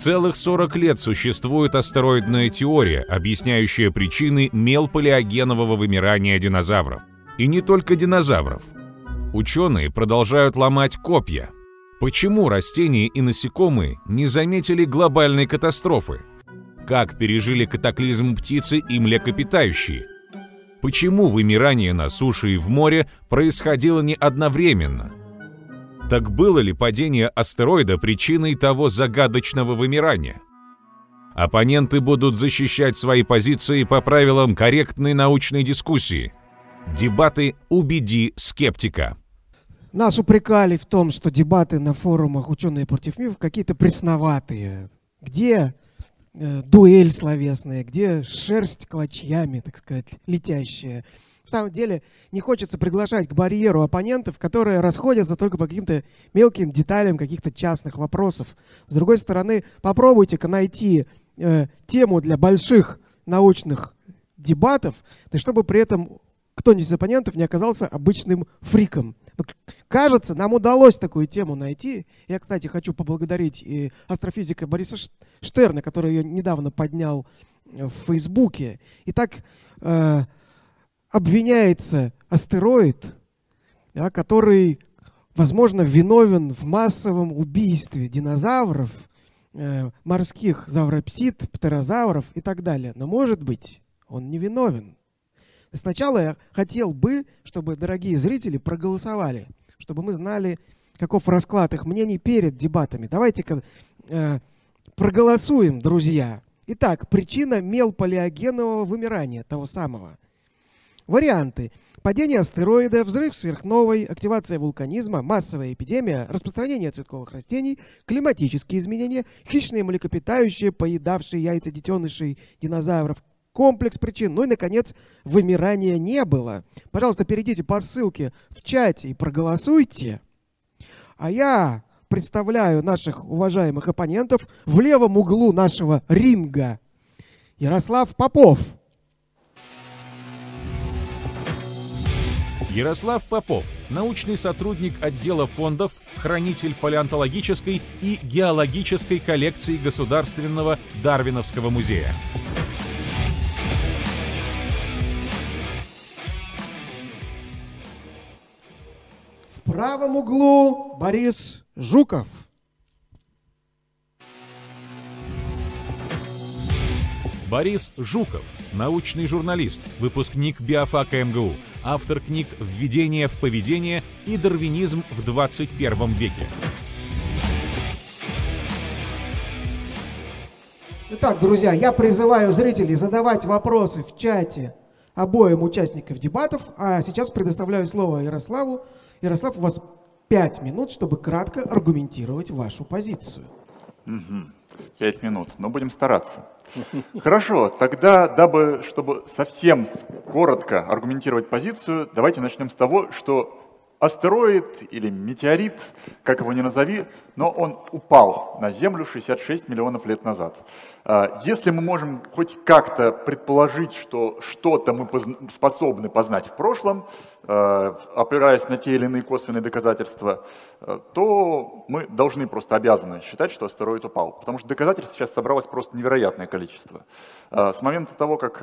Целых 40 лет существует астероидная теория, объясняющая причины мелполиогенового вымирания динозавров. И не только динозавров. Ученые продолжают ломать копья. Почему растения и насекомые не заметили глобальной катастрофы? Как пережили катаклизм птицы и млекопитающие? Почему вымирание на суше и в море происходило не одновременно? Так было ли падение астероида причиной того загадочного вымирания? Оппоненты будут защищать свои позиции по правилам корректной научной дискуссии. Дебаты «Убеди скептика». Нас упрекали в том, что дебаты на форумах «Ученые против мифов» какие-то пресноватые. Где э, дуэль словесная, где шерсть клочьями, так сказать, летящая. В самом деле не хочется приглашать к барьеру оппонентов, которые расходятся только по каким-то мелким деталям каких-то частных вопросов. С другой стороны, попробуйте-ка найти э, тему для больших научных дебатов, да чтобы при этом кто-нибудь из оппонентов не оказался обычным фриком. Но, кажется, нам удалось такую тему найти. Я, кстати, хочу поблагодарить и астрофизика Бориса Штерна, который ее недавно поднял в Фейсбуке. Итак, э, обвиняется астероид, да, который, возможно, виновен в массовом убийстве динозавров, э, морских завропсид, птерозавров и так далее. Но, может быть, он не виновен. Сначала я хотел бы, чтобы дорогие зрители проголосовали, чтобы мы знали, каков расклад их мнений перед дебатами. Давайте-ка э, проголосуем, друзья. Итак, причина мелполиогенового вымирания, того самого. Варианты. Падение астероида, взрыв сверхновой, активация вулканизма, массовая эпидемия, распространение цветковых растений, климатические изменения, хищные млекопитающие, поедавшие яйца детенышей динозавров, комплекс причин. Ну и, наконец, вымирания не было. Пожалуйста, перейдите по ссылке в чате и проголосуйте. А я представляю наших уважаемых оппонентов в левом углу нашего ринга. Ярослав Попов. Ярослав Попов, научный сотрудник отдела фондов, хранитель палеонтологической и геологической коллекции Государственного Дарвиновского музея. В правом углу Борис Жуков. Борис Жуков, научный журналист, выпускник биофака МГУ, автор книг «Введение в поведение» и «Дарвинизм в 21 веке». Итак, друзья, я призываю зрителей задавать вопросы в чате обоим участникам дебатов, а сейчас предоставляю слово Ярославу. Ярослав, у вас пять минут, чтобы кратко аргументировать вашу позицию. Пять минут, но будем стараться. Хорошо, тогда, дабы, чтобы совсем коротко аргументировать позицию, давайте начнем с того, что астероид или метеорит, как его ни назови, но он упал на Землю 66 миллионов лет назад. А, если мы можем хоть как-то предположить, что что-то мы способны познать в прошлом, а, опираясь на те или иные косвенные доказательства, а, то мы должны просто обязаны считать, что астероид упал. Потому что доказательств сейчас собралось просто невероятное количество. С момента того, как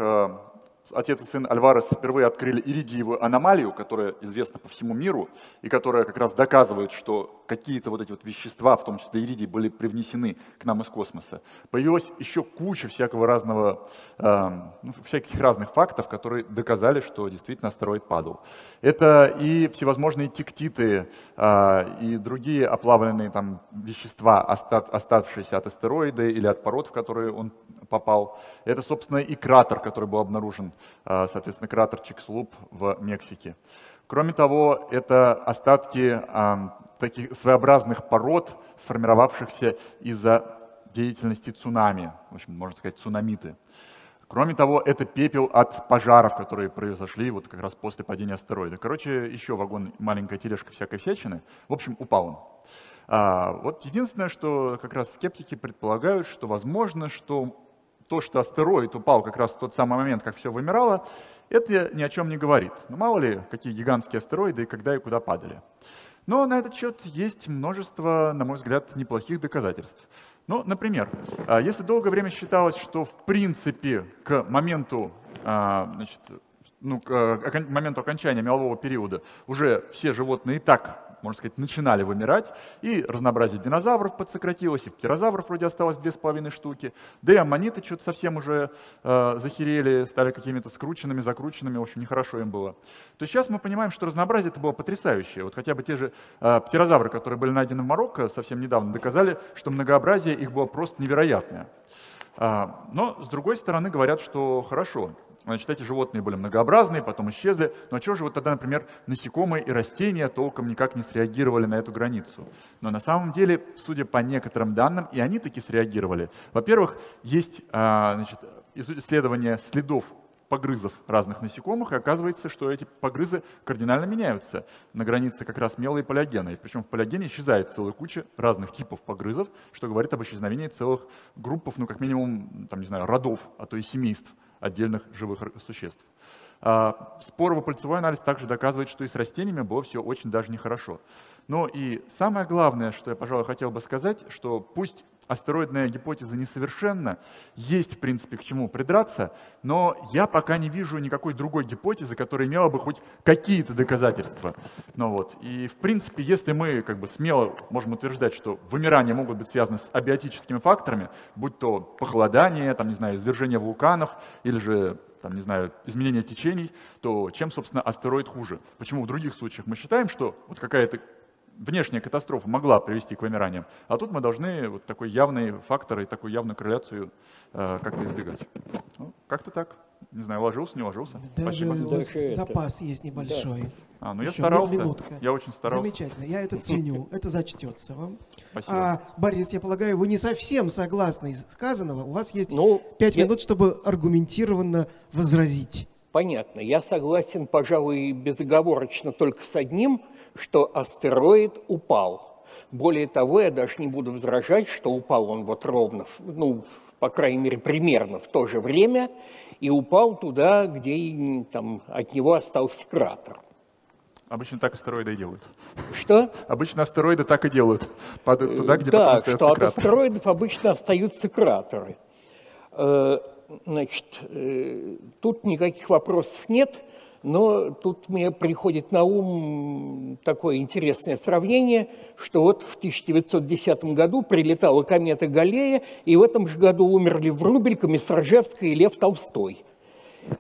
отец и сын Альварес впервые открыли иридиевую аномалию, которая известна по всему миру, и которая как раз доказывает, что какие-то вот эти вот вещества, в том числе иридий, были привнесены к нам из космоса. Появилась еще куча всякого разного, э, ну, всяких разных фактов, которые доказали, что действительно астероид падал. Это и всевозможные тектиты, э, и другие оплавленные там вещества, остат, оставшиеся от астероида или от пород, в которые он попал. Это, собственно, и кратер, который был обнаружен соответственно, кратер Чикслуп в Мексике. Кроме того, это остатки таких своеобразных пород, сформировавшихся из-за деятельности цунами, в общем, можно сказать, цунамиты. Кроме того, это пепел от пожаров, которые произошли вот как раз после падения астероида. Короче, еще вагон, маленькая тележка всякой всячины. В общем, упал он. А, вот единственное, что как раз скептики предполагают, что возможно, что то, что астероид упал как раз в тот самый момент, как все вымирало, это ни о чем не говорит. Но ну, мало ли, какие гигантские астероиды и когда и куда падали. Но на этот счет есть множество, на мой взгляд, неплохих доказательств. Ну, например, а, если долгое время считалось, что в принципе к моменту а, значит, ну, к моменту окончания мелового периода уже все животные и так можно сказать, начинали вымирать, и разнообразие динозавров подсократилось, и птерозавров вроде осталось две с половиной штуки, да и аммониты что-то совсем уже э, захерели, стали какими-то скрученными, закрученными, в общем, нехорошо им было. То есть сейчас мы понимаем, что разнообразие это было потрясающее. Вот хотя бы те же э, птерозавры, которые были найдены в Марокко совсем недавно, доказали, что многообразие их было просто невероятное. А, но, с другой стороны, говорят, что хорошо, Значит, эти животные были многообразные, потом исчезли. Но чего же вот тогда, например, насекомые и растения толком никак не среагировали на эту границу? Но на самом деле, судя по некоторым данным, и они таки среагировали. Во-первых, есть а, значит, исследование следов погрызов разных насекомых, и оказывается, что эти погрызы кардинально меняются на границе как раз мела и. И причем в палеогене исчезает целая куча разных типов погрызов, что говорит об исчезновении целых группов, ну как минимум, там, не знаю, родов, а то и семейств отдельных живых существ. А, спорово-пыльцевой анализ также доказывает, что и с растениями было все очень даже нехорошо. Но и самое главное, что я, пожалуй, хотел бы сказать, что пусть астероидная гипотеза несовершенна, есть, в принципе, к чему придраться, но я пока не вижу никакой другой гипотезы, которая имела бы хоть какие-то доказательства. Ну вот. И, в принципе, если мы как бы смело можем утверждать, что вымирания могут быть связаны с абиотическими факторами, будь то похолодание, там, не знаю, извержение вулканов или же там, не знаю, изменение течений, то чем, собственно, астероид хуже? Почему в других случаях мы считаем, что вот какая-то внешняя катастрофа могла привести к вымираниям, а тут мы должны вот такой явный фактор и такую явную корреляцию э, как-то избегать. Ну, как-то так. Не знаю, ложился, не ложился. Даже Спасибо. у вас запас есть небольшой. Да. А, ну я старался. Минутка. Я очень старался. Замечательно. Я это ценю. Это зачтется вам. Спасибо. А, Борис, я полагаю, вы не совсем согласны из сказанного. У вас есть ну, пять я... минут, чтобы аргументированно возразить. Понятно. Я согласен, пожалуй, безоговорочно только с одним – что астероид упал. Более того, я даже не буду возражать, что упал он вот ровно, ну, по крайней мере, примерно в то же время, и упал туда, где там, от него остался кратер. Обычно так астероиды и делают. Что? Обычно астероиды так и делают. Падают туда, где да, потом что от астероидов обычно остаются кратеры. Э, значит, э, тут никаких вопросов нет. Но тут мне приходит на ум такое интересное сравнение, что вот в 1910 году прилетала комета Галлея, и в этом же году умерли Врубель, Комиссаржевская и Лев Толстой.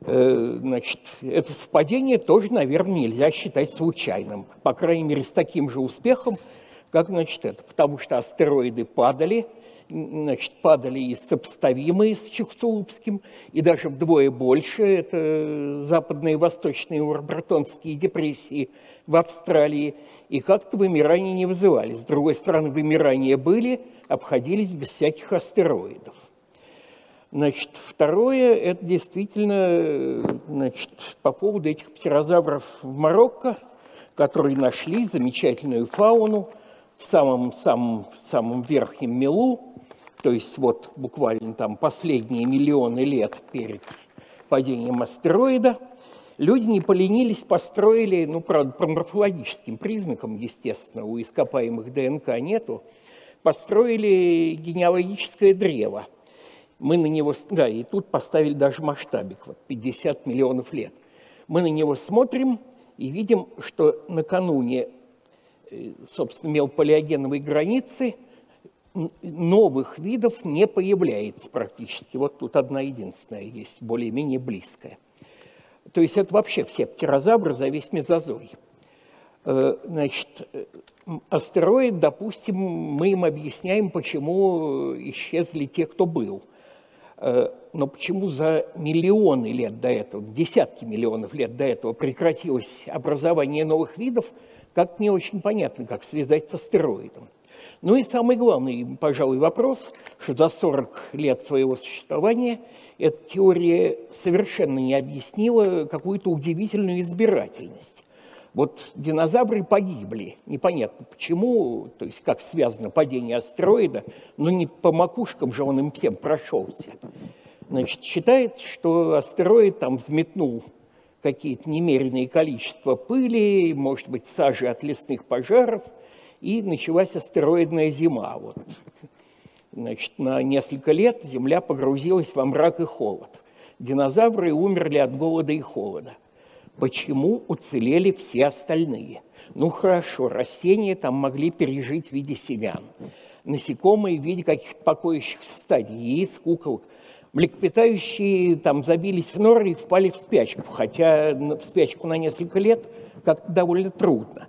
Э, значит, это совпадение тоже, наверное, нельзя считать случайным. По крайней мере, с таким же успехом, как, значит, это. Потому что астероиды падали – значит, падали и сопоставимые с Чехцулупским, и даже вдвое больше. Это западные и восточные урбратонские депрессии в Австралии. И как-то вымирания не вызывали. С другой стороны, вымирания были, обходились без всяких астероидов. Значит, второе, это действительно значит, по поводу этих птерозавров в Марокко, которые нашли замечательную фауну в самом-самом самом верхнем мелу, то есть вот буквально там последние миллионы лет перед падением астероида, люди не поленились, построили, ну, правда, по морфологическим признакам, естественно, у ископаемых ДНК нету, построили генеалогическое древо. Мы на него, да, и тут поставили даже масштабик, вот 50 миллионов лет. Мы на него смотрим и видим, что накануне, э, собственно, мелполиогеновой границы – новых видов не появляется практически. Вот тут одна единственная есть, более-менее близкая. То есть это вообще все птерозавры за весь мезозой. Э, значит, э, астероид, допустим, мы им объясняем, почему исчезли те, кто был. Э, но почему за миллионы лет до этого, десятки миллионов лет до этого прекратилось образование новых видов, как не очень понятно, как связать с астероидом. Ну и самый главный, пожалуй, вопрос, что за 40 лет своего существования эта теория совершенно не объяснила какую-то удивительную избирательность. Вот динозавры погибли, непонятно почему, то есть как связано падение астероида, но не по макушкам же он им всем прошелся. Значит, считается, что астероид там взметнул какие-то немеренные количества пыли, может быть, сажи от лесных пожаров, и началась астероидная зима. Вот. Значит, на несколько лет Земля погрузилась во мрак и холод. Динозавры умерли от голода и холода. Почему уцелели все остальные? Ну хорошо, растения там могли пережить в виде семян, насекомые в виде каких-то покоящихся стадий, яиц, куколок – Млекопитающие там забились в норы и впали в спячку, хотя в спячку на несколько лет как довольно трудно.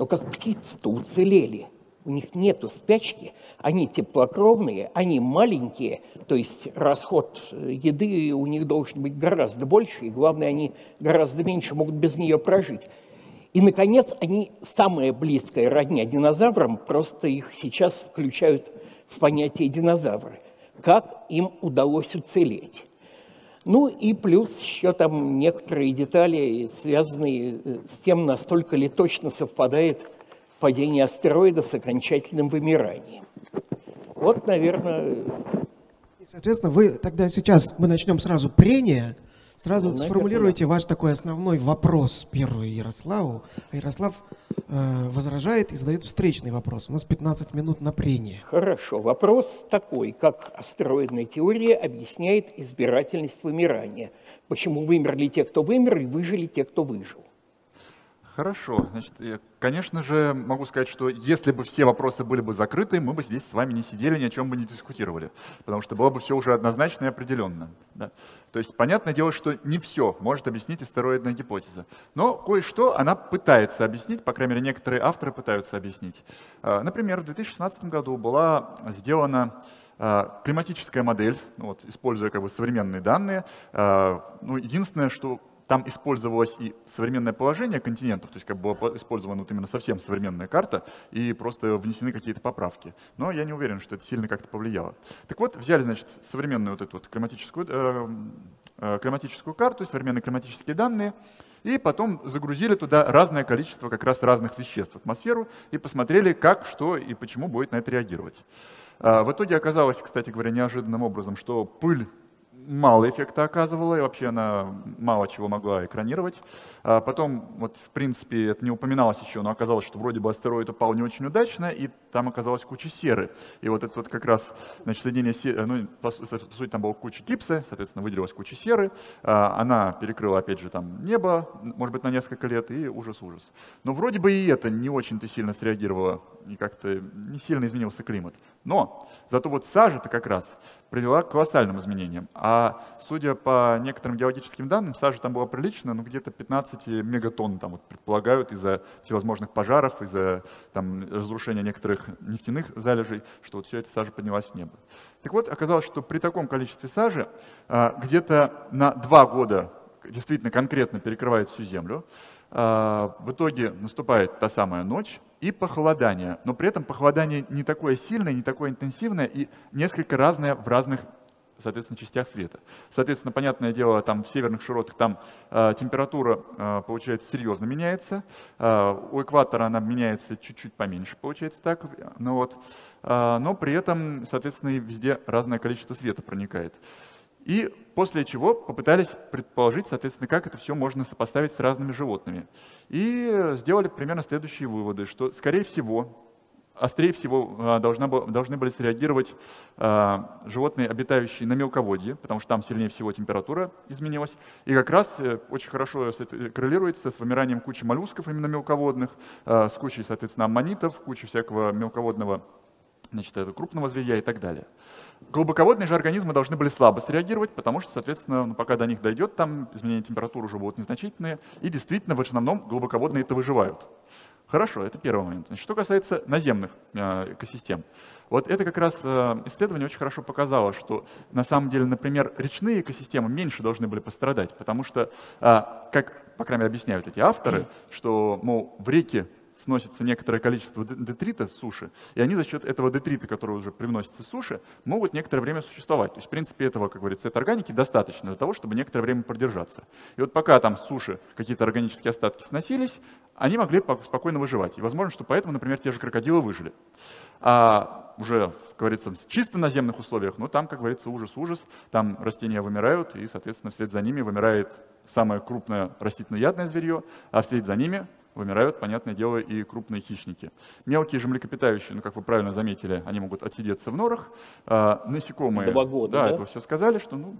Но как птицы-то уцелели. У них нету спячки, они теплокровные, они маленькие, то есть расход э, еды у них должен быть гораздо больше, и главное, они гораздо меньше могут без нее прожить. И, наконец, они самая близкая родня динозаврам, просто их сейчас включают в понятие динозавры – как им удалось уцелеть. Ну и плюс еще там некоторые детали, связанные э, с тем, настолько ли точно совпадает падение астероида с окончательным вымиранием. Вот, наверное... И, соответственно, вы тогда сейчас, мы начнем сразу прение, Сразу ну, сформулируйте ваш такой основной вопрос первый Ярославу. А Ярослав э, возражает и задает встречный вопрос. У нас 15 минут на прение. Хорошо. Вопрос такой. Как астероидная теория объясняет избирательность вымирания? Почему вымерли те, кто вымер, и выжили те, кто выжил? Хорошо. Значит, я, конечно же, могу сказать, что если бы все вопросы были бы закрыты, мы бы здесь с вами не сидели, ни о чем бы не дискутировали, потому что было бы все уже однозначно и определенно. Да? То есть, понятное дело, что не все может объяснить астероидная гипотеза, но кое-что она пытается объяснить, по крайней мере, некоторые авторы пытаются объяснить. А, например, в 2016 году была сделана а, климатическая модель, ну вот, используя как бы современные данные. А, ну, единственное, что там использовалось и современное положение континентов, то есть как бы была использована вот именно совсем современная карта, и просто внесены какие-то поправки. Но я не уверен, что это сильно как-то повлияло. Так вот, взяли, значит, современную вот эту вот климатическую, э, э, климатическую карту, современные климатические данные, и потом загрузили туда разное количество как раз разных веществ в атмосферу и посмотрели, как, что и почему будет на это реагировать. Э, в итоге оказалось, кстати говоря, неожиданным образом, что пыль мало эффекта оказывала, и вообще она мало чего могла экранировать. А потом, вот, в принципе, это не упоминалось еще, но оказалось, что вроде бы астероид упал не очень удачно, и там оказалась куча серы. И вот это вот как раз, значит, соединение серы, ну, по, по сути, там была куча гипса, соответственно, выделилась куча серы. А, она перекрыла, опять же, там небо, может быть, на несколько лет, и ужас-ужас. Но вроде бы и это не очень-то сильно среагировало, и как-то не сильно изменился климат. Но зато вот сажа-то как раз привела к колоссальным изменениям. А судя по некоторым геологическим данным, сажа там была прилично, ну где-то 15 мегатонн там вот предполагают из-за всевозможных пожаров, из-за там разрушения некоторых нефтяных залежей, что вот все это сажа поднялась в небо. Так вот, оказалось, что при таком количестве сажи а, где-то на два года действительно конкретно перекрывает всю Землю. А, в итоге наступает та самая ночь и похолодание. Но при этом похолодание не такое сильное, не такое интенсивное и несколько разное в разных соответственно, частях света. Соответственно, понятное дело, там в северных широтах там э, температура, э, получается, серьезно меняется. Э, у экватора она меняется чуть-чуть поменьше, получается так. Ну, вот. э, но при этом, соответственно, везде разное количество света проникает. И после чего попытались предположить, соответственно, как это все можно сопоставить с разными животными. И сделали примерно следующие выводы, что, скорее всего, острее всего а, должна, должны были среагировать а, животные, обитающие на мелководье, потому что там сильнее всего температура изменилась. И как раз э, очень хорошо коррелируется с вымиранием кучи моллюсков именно мелководных, а, с кучей, соответственно, аммонитов, кучей всякого мелководного значит, это крупного зверя и так далее. Глубоководные же организмы должны были слабо среагировать, потому что, соответственно, ну, пока до них дойдет, там изменения температуры уже будут незначительные, и действительно в основном глубоководные это выживают. Хорошо, это первый момент. Значит, что касается наземных э, экосистем. Вот это как раз э, исследование очень хорошо показало, что на самом деле, например, речные экосистемы меньше должны были пострадать, потому что, э, как, по крайней мере, объясняют эти авторы, что, мол, в реке сносится некоторое количество детрита с суши, и они за счет этого детрита, который уже привносится с суши, могут некоторое время существовать. То есть, в принципе, этого, как говорится, этой органики достаточно для того, чтобы некоторое время продержаться. И вот пока там с суши какие-то органические остатки сносились, они могли спокойно выживать. И возможно, что поэтому, например, те же крокодилы выжили. А уже, как говорится, в чисто наземных условиях, ну там, как говорится, ужас-ужас, там растения вымирают, и, соответственно, вслед за ними вымирает самое крупное растительноядное зверье, а вслед за ними вымирают, понятное дело, и крупные хищники. Мелкие же млекопитающие, ну, как вы правильно заметили, они могут отсидеться в норах. А, насекомые, Два года, да, да? это все сказали, что, ну,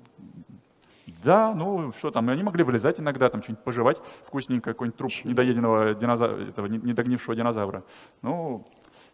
да, ну, что там, они могли вылезать иногда, там, что-нибудь пожевать, вкусненько, какой-нибудь труп недоеденного динозавра, этого не- недогнившего динозавра. Ну,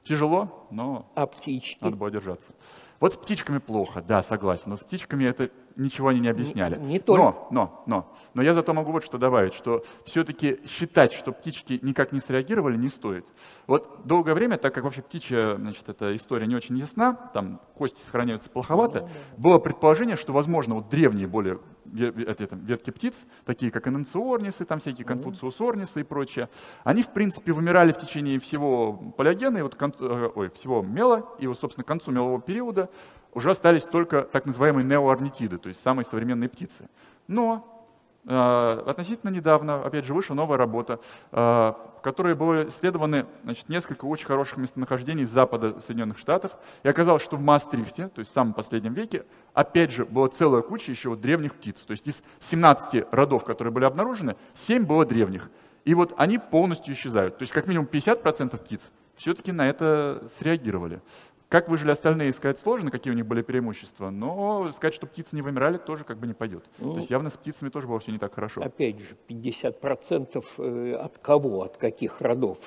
тяжело, но А птички? надо было держаться. Вот с птичками плохо, да, согласен. Но с птичками это ничего они не объясняли. не только. Но, но, но, но я зато могу вот что добавить, что все-таки считать, что птички никак не среагировали, не стоит. Вот долгое время, так как вообще птичья, значит, эта история не очень ясна, там кости сохраняются плоховато, было предположение, что, возможно, вот древние более ветки птиц, такие как эненциорнисы, там всякие конфуциусорнисы и прочее, они, в принципе, вымирали в течение всего палеогена, и вот концу- э, ой, всего мела, и вот, собственно, к концу мелового периода уже остались только так называемые неоорнитиды, то есть самые современные птицы. Но э, относительно недавно, опять же, вышла новая работа, э, которой были исследованы значит, несколько очень хороших местонахождений с запада Соединенных Штатов, и оказалось, что в Маастрихте, то есть в самом последнем веке, опять же, была целая куча еще вот древних птиц. То есть из 17 родов, которые были обнаружены, 7 было древних. И вот они полностью исчезают. То есть как минимум 50% птиц все-таки на это среагировали. Как выжили остальные, сказать сложно, какие у них были преимущества, но сказать, что птицы не вымирали, тоже как бы не пойдет. То есть явно с птицами тоже было все не так хорошо. Опять же, 50% э, от кого, от каких родов?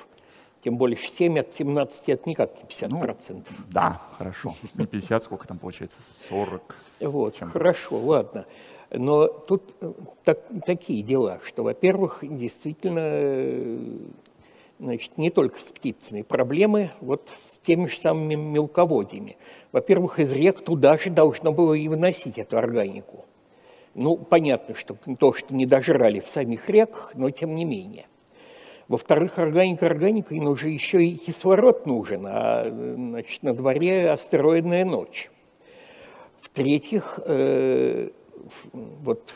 Тем более 7 от 17 это никак не 50%. Да, хорошо. Не 50, сколько там получается? 40. Вот, хорошо, ладно. Но тут э, так- такие дела, что, во-первых, действительно, э, значит, не только с птицами проблемы, вот с теми же самыми мелководьями. Во-первых, из рек туда же должно было и выносить эту органику. Ну, понятно, что то, что не дожрали в самих реках, но тем не менее. Во-вторых, органика органикой, но уже еще и кислород нужен, а значит, на дворе астероидная ночь. В-третьих, э, вот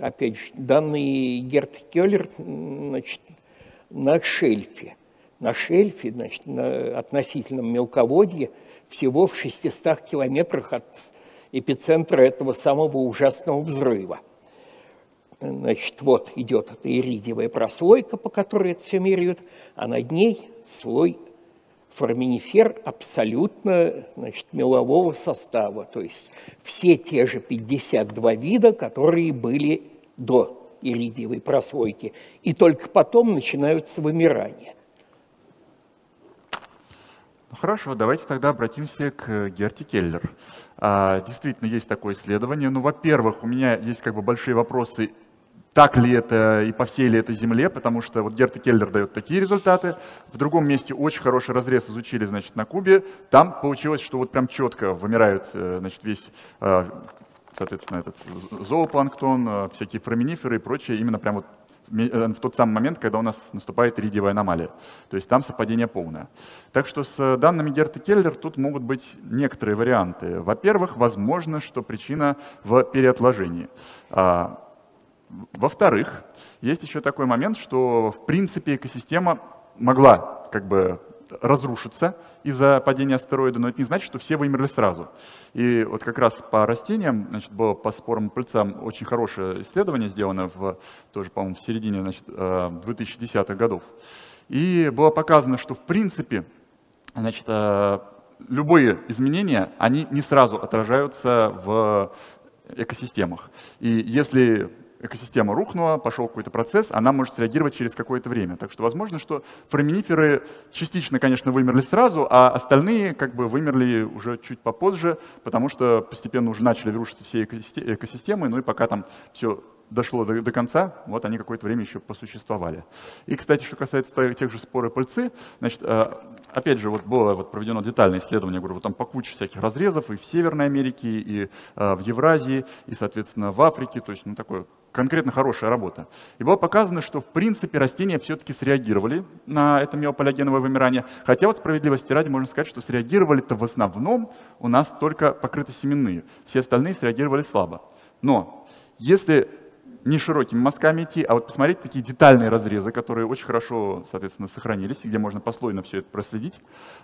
опять же, данные Герт Келлер значит, на шельфе. На шельфе, значит, на относительном мелководье, всего в 600 километрах от эпицентра этого самого ужасного взрыва. Значит, вот идет эта иридиевая прослойка, по которой это все меряют, а над ней слой форминифер абсолютно значит, мелового состава. То есть все те же 52 вида, которые были до иридиевой прослойки. И только потом начинаются вымирания. Ну, хорошо, давайте тогда обратимся к Герти Келлер. А, действительно, есть такое исследование. Ну, во-первых, у меня есть как бы большие вопросы, так ли это и по всей ли это земле, потому что вот Герти Келлер дает такие результаты. В другом месте очень хороший разрез изучили, значит, на Кубе. Там получилось, что вот прям четко вымирает, э, значит, весь э, соответственно, этот зоопланктон, э, всякие фраминиферы и прочее, именно прям вот э, в тот самый момент, когда у нас наступает иридиевая аномалия. То есть там совпадение полное. Так что с данными Герта Келлер тут могут быть некоторые варианты. Во-первых, возможно, что причина в переотложении. А, Во-вторых, есть еще такой момент, что в принципе экосистема могла как бы разрушиться из-за падения астероида, но это не значит, что все вымерли сразу. И вот как раз по растениям, значит, было по спорам пыльцам очень хорошее исследование сделано в, тоже, по-моему, в середине значит, э, 2010-х годов. И было показано, что в принципе значит, э, любые изменения, они не сразу отражаются в экосистемах. И если экосистема рухнула, пошел какой-то процесс, она может среагировать через какое-то время. Так что возможно, что фраминиферы частично, конечно, вымерли сразу, а остальные как бы вымерли уже чуть попозже, потому что постепенно уже начали рушиться все экосисте- экосистемы, ну и пока там все дошло до, до конца, вот они какое-то время еще посуществовали. И, кстати, что касается те- тех же спор и пыльцы, значит, э, опять же, вот было вот проведено детальное исследование, говорю, вот там по куче всяких разрезов и в Северной Америке, и э, в Евразии, и, соответственно, в Африке, то есть, ну, такое конкретно хорошая работа. И было показано, что, в принципе, растения все-таки среагировали на это миополиогеновое вымирание, хотя вот справедливости ради можно сказать, что среагировали-то в основном у нас только покрытосеменные, все остальные среагировали слабо. Но если не широкими мазками идти, а вот посмотреть такие детальные разрезы, которые очень хорошо, соответственно, сохранились, где можно послойно все это проследить,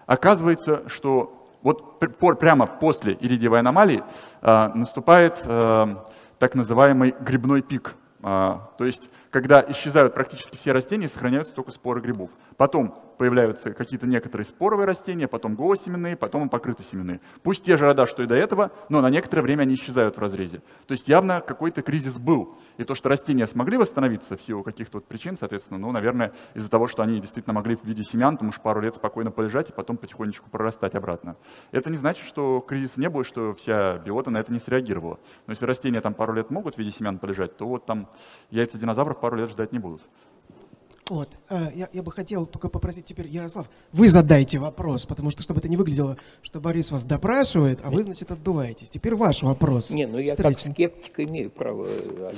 оказывается, что вот прямо после иридиевой аномалии а, наступает а, так называемый грибной пик А, то есть, когда исчезают практически все растения, сохраняются только споры грибов. Потом появляются какие-то некоторые споровые растения, потом гоосеменные, потом покрытосеменные. Пусть те же рода, что и до этого, но на некоторое время они исчезают в разрезе. То есть явно какой-то кризис был. И то, что растения смогли восстановиться в силу каких-то вот причин, соответственно, ну, наверное, из-за того, что они действительно могли в виде семян, там уж пару лет спокойно полежать и потом потихонечку прорастать обратно. Это не значит, что кризиса не было, что вся биота на это не среагировала. Но если растения там пару лет могут в виде семян полежать, то вот там яйца динозавров пару лет ждать не будут. Вот. Э, я, я бы хотел только попросить теперь, Ярослав, вы задайте вопрос, потому что, чтобы это не выглядело, что Борис вас допрашивает, а вы, значит, отдуваетесь. Теперь ваш вопрос. Не, ну я как скептик имею право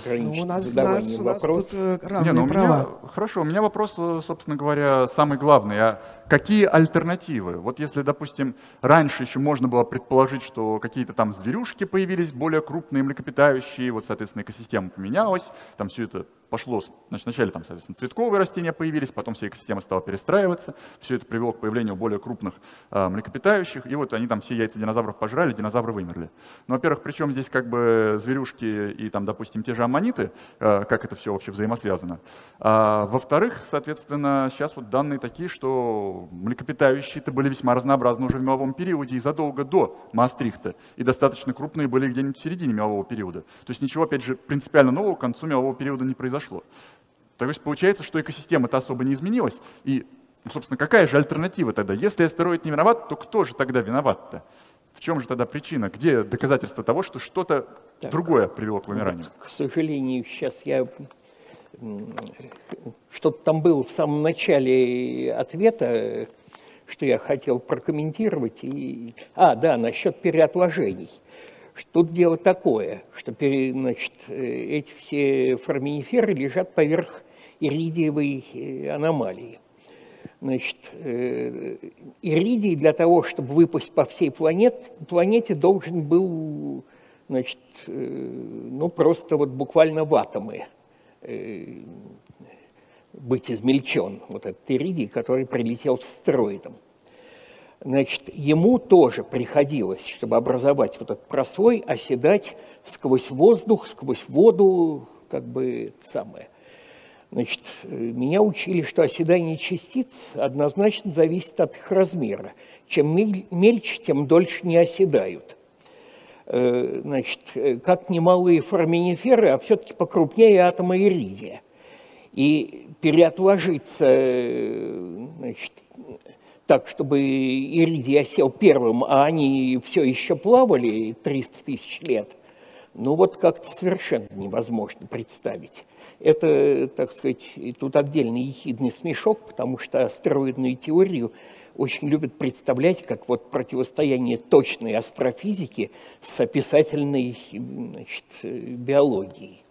ограничить ну, у нас, задавание нас, вопросов. У нас тут равные не, ну, права. Меня, хорошо, у меня вопрос, собственно говоря, самый главный. А какие альтернативы? Вот если, допустим, раньше еще можно было предположить, что какие-то там зверюшки появились, более крупные млекопитающие, вот, соответственно, экосистема поменялась, там все это пошло, значит, вначале там, соответственно, цветковые растения появились, потом вся экосистема стала перестраиваться, все это привело к появлению более крупных э, млекопитающих, и вот они там все яйца динозавров пожрали, динозавры вымерли. Ну, во-первых, причем здесь как бы зверюшки и там, допустим, те же аммониты, э, как это все вообще взаимосвязано. А, во-вторых, соответственно, сейчас вот данные такие, что млекопитающие-то были весьма разнообразны уже в меловом периоде и задолго до Маастрихта, и достаточно крупные были где-нибудь в середине мелового периода. То есть ничего, опять же, принципиально нового к концу мелового периода не произошло. То есть получается, что экосистема-то особо не изменилась. И, собственно, какая же альтернатива тогда? Если астероид не виноват, то кто же тогда виноват-то? В чем же тогда причина? Где доказательство того, что что-то другое привело к вымиранию? к сожалению, сейчас я что-то там было в самом начале ответа, что я хотел прокомментировать. И... А, да, насчет переотложений. Тут дело такое, что значит, э, эти все форминиферы лежат поверх иридиевой э, аномалии. Значит, э, иридий для того, чтобы выпасть по всей планете, планете, должен был значит, ну, просто вот буквально в атомы быть измельчен, вот этот иридий, который прилетел с стероидом. Значит, ему тоже приходилось, чтобы образовать вот этот прослой, оседать сквозь воздух, сквозь воду, как бы самое. Значит, меня учили, что оседание частиц однозначно зависит от их размера. Чем мельче, тем дольше не оседают. Э, значит, как немалые форминиферы, а все-таки покрупнее атома иридия. И переотложиться значит, так, чтобы Иридий осел первым, а они все еще плавали 300 тысяч лет, ну вот как-то совершенно невозможно представить. Это, так сказать, тут отдельный ехидный смешок, потому что астероидную теорию очень любят представлять как вот противостояние точной астрофизики с описательной значит, биологией.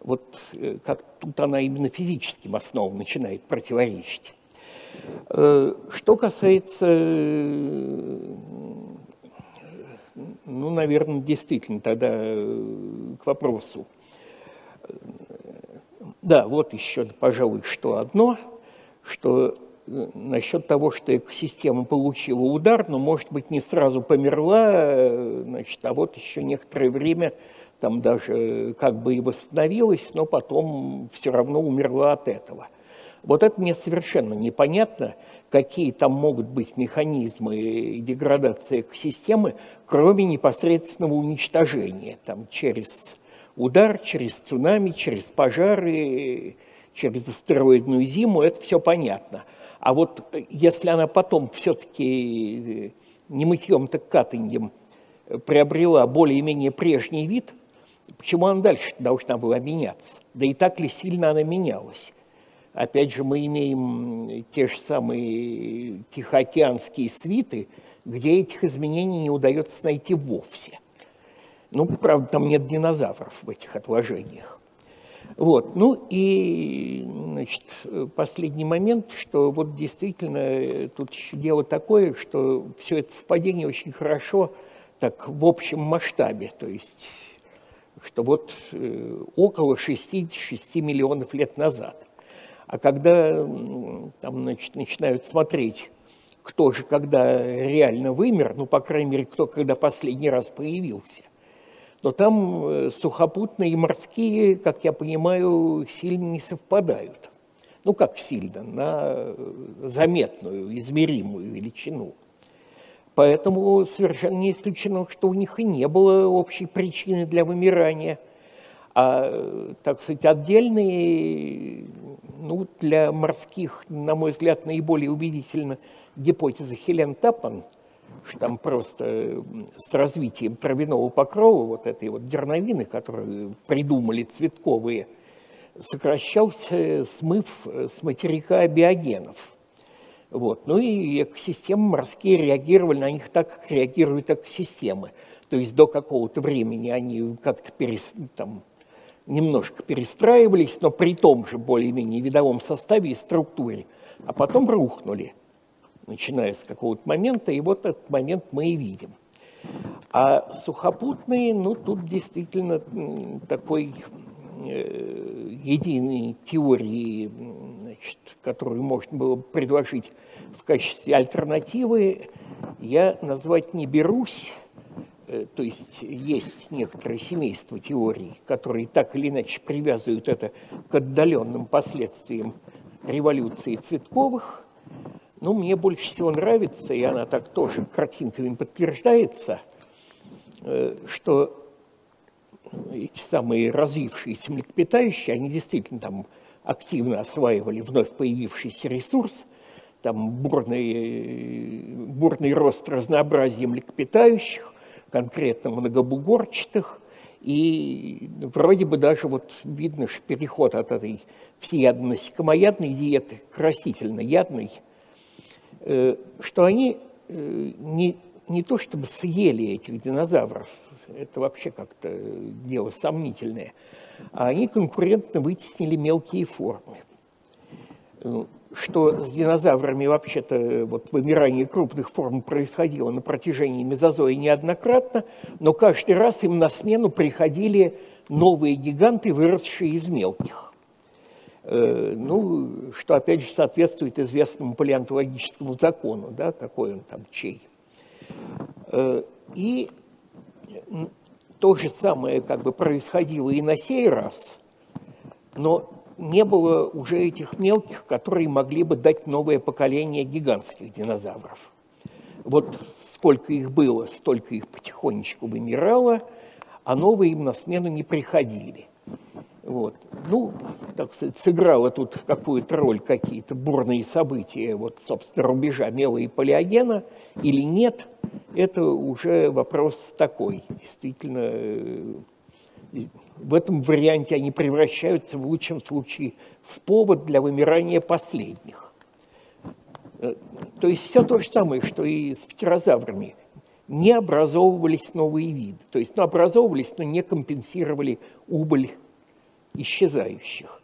Вот э, как тут она именно физическим основам начинает противоречить. Э, что касается, ну, наверное, действительно тогда э, к вопросу. Да, вот еще, пожалуй, что одно, что э, насчет того, что экосистема получила удар, но, может быть, не сразу померла, значит, а вот еще некоторое время там даже как бы и восстановилась, но потом все равно умерла от этого – вот это мне совершенно непонятно, какие там могут быть механизмы деградации экосистемы, кроме непосредственного уничтожения, там, через удар, через цунами, через пожары, через астероидную зиму, это все понятно. А вот э, если она потом все-таки э, не мытьем, так катаньем приобрела более-менее прежний вид, почему она дальше должна была меняться? Да и так ли сильно она менялась? Опять же, мы имеем те же самые тихоокеанские свиты, где этих изменений не удается найти вовсе. Ну, правда, там нет динозавров в этих отложениях. Вот. Ну и значит, последний момент, что вот действительно тут еще дело такое, что все это совпадение очень хорошо так в общем масштабе, то есть что вот э, около 66 миллионов лет назад а когда там, значит, начинают смотреть, кто же когда реально вымер, ну, по крайней мере, кто когда последний раз появился, что там э, сухопутные и морские, как я понимаю, сильно не совпадают. Ну, как сильно, на заметную, измеримую величину. Поэтому совершенно не исключено, что у них и не было общей причины для вымирания. А, так сказать, отдельные, ну, для морских, на мой взгляд, наиболее убедительно гипотеза Хелен Тапан – что там просто с развитием травяного покрова, вот этой вот дерновины, которую придумали цветковые, сокращался смыв с материка биогенов. Вот. Ну и экосистемы морские реагировали на них так, как реагируют экосистемы. То есть до какого-то времени они как-то перес, немножко перестраивались, но при том же более-менее видовом составе и структуре, а потом рухнули – начиная с какого-то момента, и вот этот момент мы и видим. А сухопутные, ну, тут действительно такой э, единой теории, значит, которую можно было предложить в качестве альтернативы, я назвать не берусь. Э, то есть есть некоторые семейства теорий, которые так или иначе привязывают это к отдаленным последствиям революции Цветковых – ну, мне больше всего нравится, и она так тоже картинками подтверждается, э, что эти самые развившиеся млекопитающие, они действительно там активно осваивали вновь появившийся ресурс, там бурный, бурный рост разнообразия млекопитающих, конкретно многобугорчатых, и вроде бы даже вот видно, что переход от этой всеядно-насекомоядной диеты к растительно-ядной – Э, что они э, не, не то чтобы съели этих динозавров, это вообще как-то дело сомнительное, а они конкурентно вытеснили мелкие формы. Э, что с динозаврами вообще-то вот вымирание крупных форм происходило на протяжении мезозоя неоднократно, но каждый раз им на смену приходили новые гиганты, выросшие из мелких. Э, ну, что опять же соответствует известному палеонтологическому закону, да, какой он там чей. Э, и то же самое как бы происходило и на сей раз, но не было уже этих мелких, которые могли бы дать новое поколение гигантских динозавров. Вот сколько их было, столько их потихонечку вымирало, а новые им на смену не приходили – вот. Ну, так сказать, сыграла тут какую-то роль какие-то бурные события, вот, собственно, рубежа Мела и Палеогена или нет, это уже вопрос такой. Действительно, э, в этом варианте они превращаются в лучшем случае в повод для вымирания последних. Э, то есть все то же самое, что и с птерозаврами. Не образовывались новые виды. То есть ну, образовывались, но не компенсировали убыль исчезающих.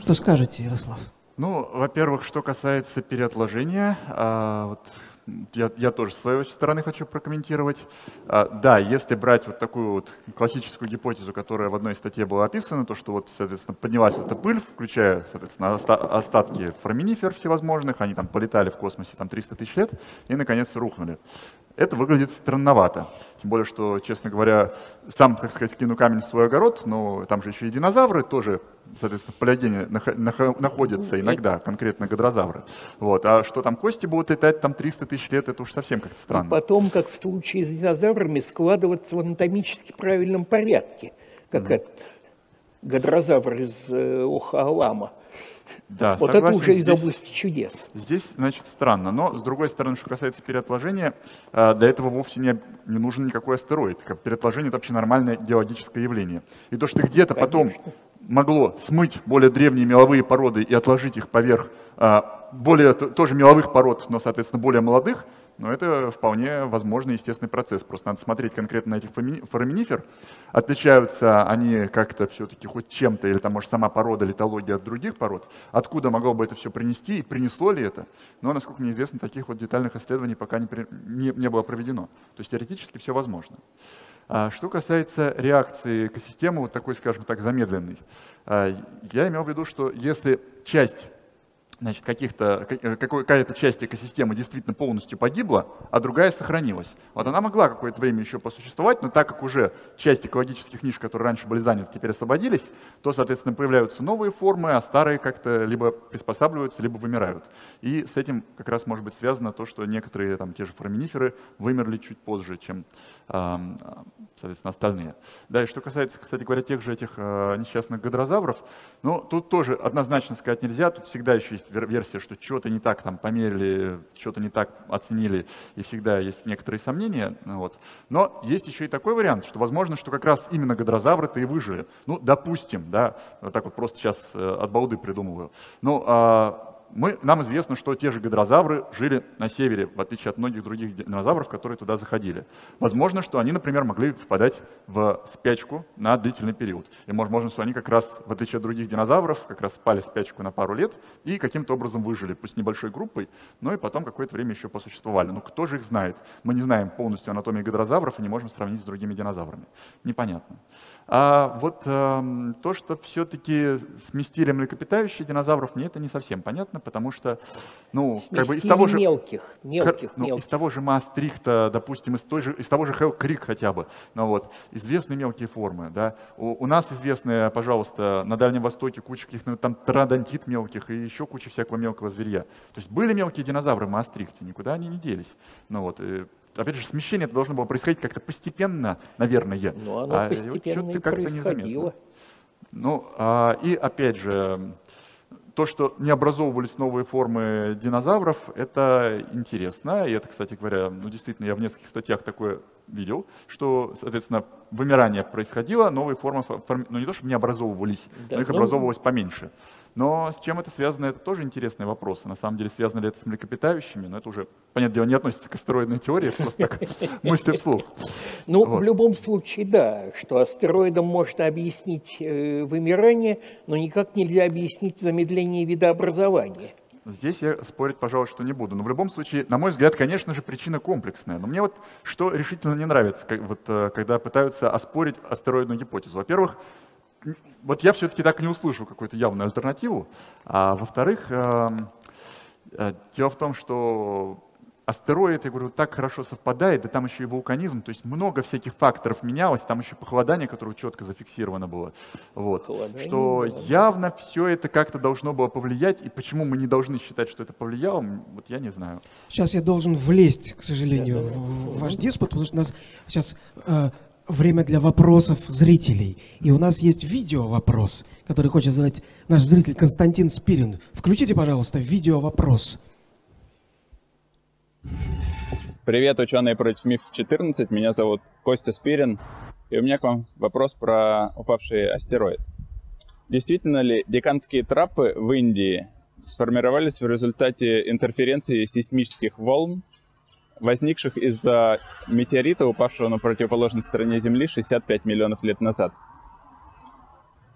Что скажете, Ярослав? Ну, во-первых, что касается переотложения, а, вот я, я тоже с своей стороны хочу прокомментировать. А, да, если брать вот такую вот классическую гипотезу, которая в одной статье была описана, то что вот, соответственно, поднялась эта пыль, включая, соответственно, остатки фораминифер всевозможных, они там полетали в космосе там 300 тысяч лет и, наконец, рухнули. Это выглядит странновато. Тем более, что, честно говоря, сам, так сказать, кину камень в свой огород, но там же еще и динозавры тоже, соответственно, в палеогене находятся иногда, конкретно гадрозавры. Вот. А что там кости будут летать там 300 тысяч лет, это уж совсем как-то странно. И потом, как в случае с динозаврами, складываться в анатомически правильном порядке, как mm. этот гадрозавр из э, Охаалама. Да, вот согласен. это уже из области чудес. Здесь, значит, странно. Но, с другой стороны, что касается переотложения, э, для этого вовсе не, не нужен никакой астероид. Переотложение — это вообще нормальное геологическое явление. И то, что где-то потом могло смыть более древние меловые породы и отложить их поверх э, более тоже меловых пород, но, соответственно, более молодых, но это вполне возможный естественный процесс. Просто надо смотреть конкретно на этих фораминифер. Отличаются они как-то все-таки хоть чем-то, или там, может, сама порода, литология от других пород. Откуда могло бы это все принести, и принесло ли это? Но, насколько мне известно, таких вот детальных исследований пока не, не, не было проведено. То есть теоретически все возможно. А что касается реакции экосистемы, вот такой, скажем так, замедленной, а, я имел в виду, что если часть значит, каких-то, э, какая-то часть экосистемы действительно полностью погибла, а другая сохранилась. Вот она могла какое-то время еще посуществовать, но так как уже часть экологических ниш, которые раньше были заняты, теперь освободились, то, соответственно, появляются новые формы, а старые как-то либо приспосабливаются, либо вымирают. И с этим как раз может быть связано то, что некоторые там те же фораминиферы вымерли чуть позже, чем, соответственно, остальные. Да, и что касается, кстати говоря, тех же этих а, несчастных гадрозавров, ну, тут тоже однозначно сказать нельзя, тут всегда еще есть версия, что что-то не так там померили, что-то не так оценили, и всегда есть некоторые сомнения. Вот. Но есть еще и такой вариант, что возможно, что как раз именно гадрозавры-то и выжили. Ну, допустим, да, вот так вот просто сейчас э, от балды придумываю. Ну, а мы, нам известно, что те же гидрозавры жили на севере, в отличие от многих других динозавров, которые туда заходили. Возможно, что они, например, могли впадать в спячку на длительный период. И возможно, что они как раз, в отличие от других динозавров, как раз впали в спячку на пару лет и каким-то образом выжили, пусть небольшой группой, но и потом какое-то время еще посуществовали. Но кто же их знает? Мы не знаем полностью анатомии гидрозавров и не можем сравнить с другими динозаврами. Непонятно. А вот э, то, что все-таки сместили млекопитающие динозавров, мне это не совсем понятно, потому что, ну, сместили как бы из того же... мелких, мелких, ну, мелких. Из того же Маастрихта, допустим, из, той же, из того же Хелл Крик хотя бы, ну вот, известны мелкие формы, да. У, у нас известны, пожалуйста, на Дальнем Востоке куча каких-то там традонтит мелких и еще куча всякого мелкого зверья. То есть были мелкие динозавры в Маастрихте, никуда они не делись. Ну вот, опять же, смещение это должно было происходить как-то постепенно, наверное. Ну, оно а постепенно и как-то незаметно. Ну, а, и опять же, то, что не образовывались новые формы динозавров, это интересно. И это, кстати говоря, ну, действительно, я в нескольких статьях такое видел, что, соответственно, вымирание происходило, новые формы, ну не то, чтобы не образовывались, да, но их ну... образовывалось поменьше. Но с чем это связано, это тоже интересный вопрос. На самом деле, связано ли это с млекопитающими, но это уже, понятное дело, не относится к астероидной теории, просто так мысли вслух. Ну, в любом случае, да, что астероидам можно объяснить э, вымирание, но никак нельзя объяснить замедление видообразования. Здесь я спорить, пожалуй, что не буду. Но в любом случае, на мой взгляд, конечно же, причина комплексная. Но мне вот что решительно не нравится, вот, э, когда пытаются оспорить астероидную гипотезу. Во-первых, вот я все-таки так и не услышал какую-то явную альтернативу. А во-вторых, эм, э, дело в том, что астероид, я говорю, так хорошо совпадает, да там еще и вулканизм, то есть много всяких факторов менялось, там еще похолодание, которое четко зафиксировано было. Вот. Что явно все это как-то должно было повлиять, и почему мы не должны считать, что это повлияло, вот я не знаю. Сейчас я должен влезть, к сожалению, в ваш диспут, потому что у нас сейчас э, время для вопросов зрителей. И у нас есть видео-вопрос, который хочет задать наш зритель Константин Спирин. Включите, пожалуйста, видео-вопрос. Привет, ученые против МИФ 14. Меня зовут Костя Спирин. И у меня к вам вопрос про упавший астероид. Действительно ли деканские трапы в Индии сформировались в результате интерференции сейсмических волн возникших из-за метеорита, упавшего на противоположной стороне Земли 65 миллионов лет назад.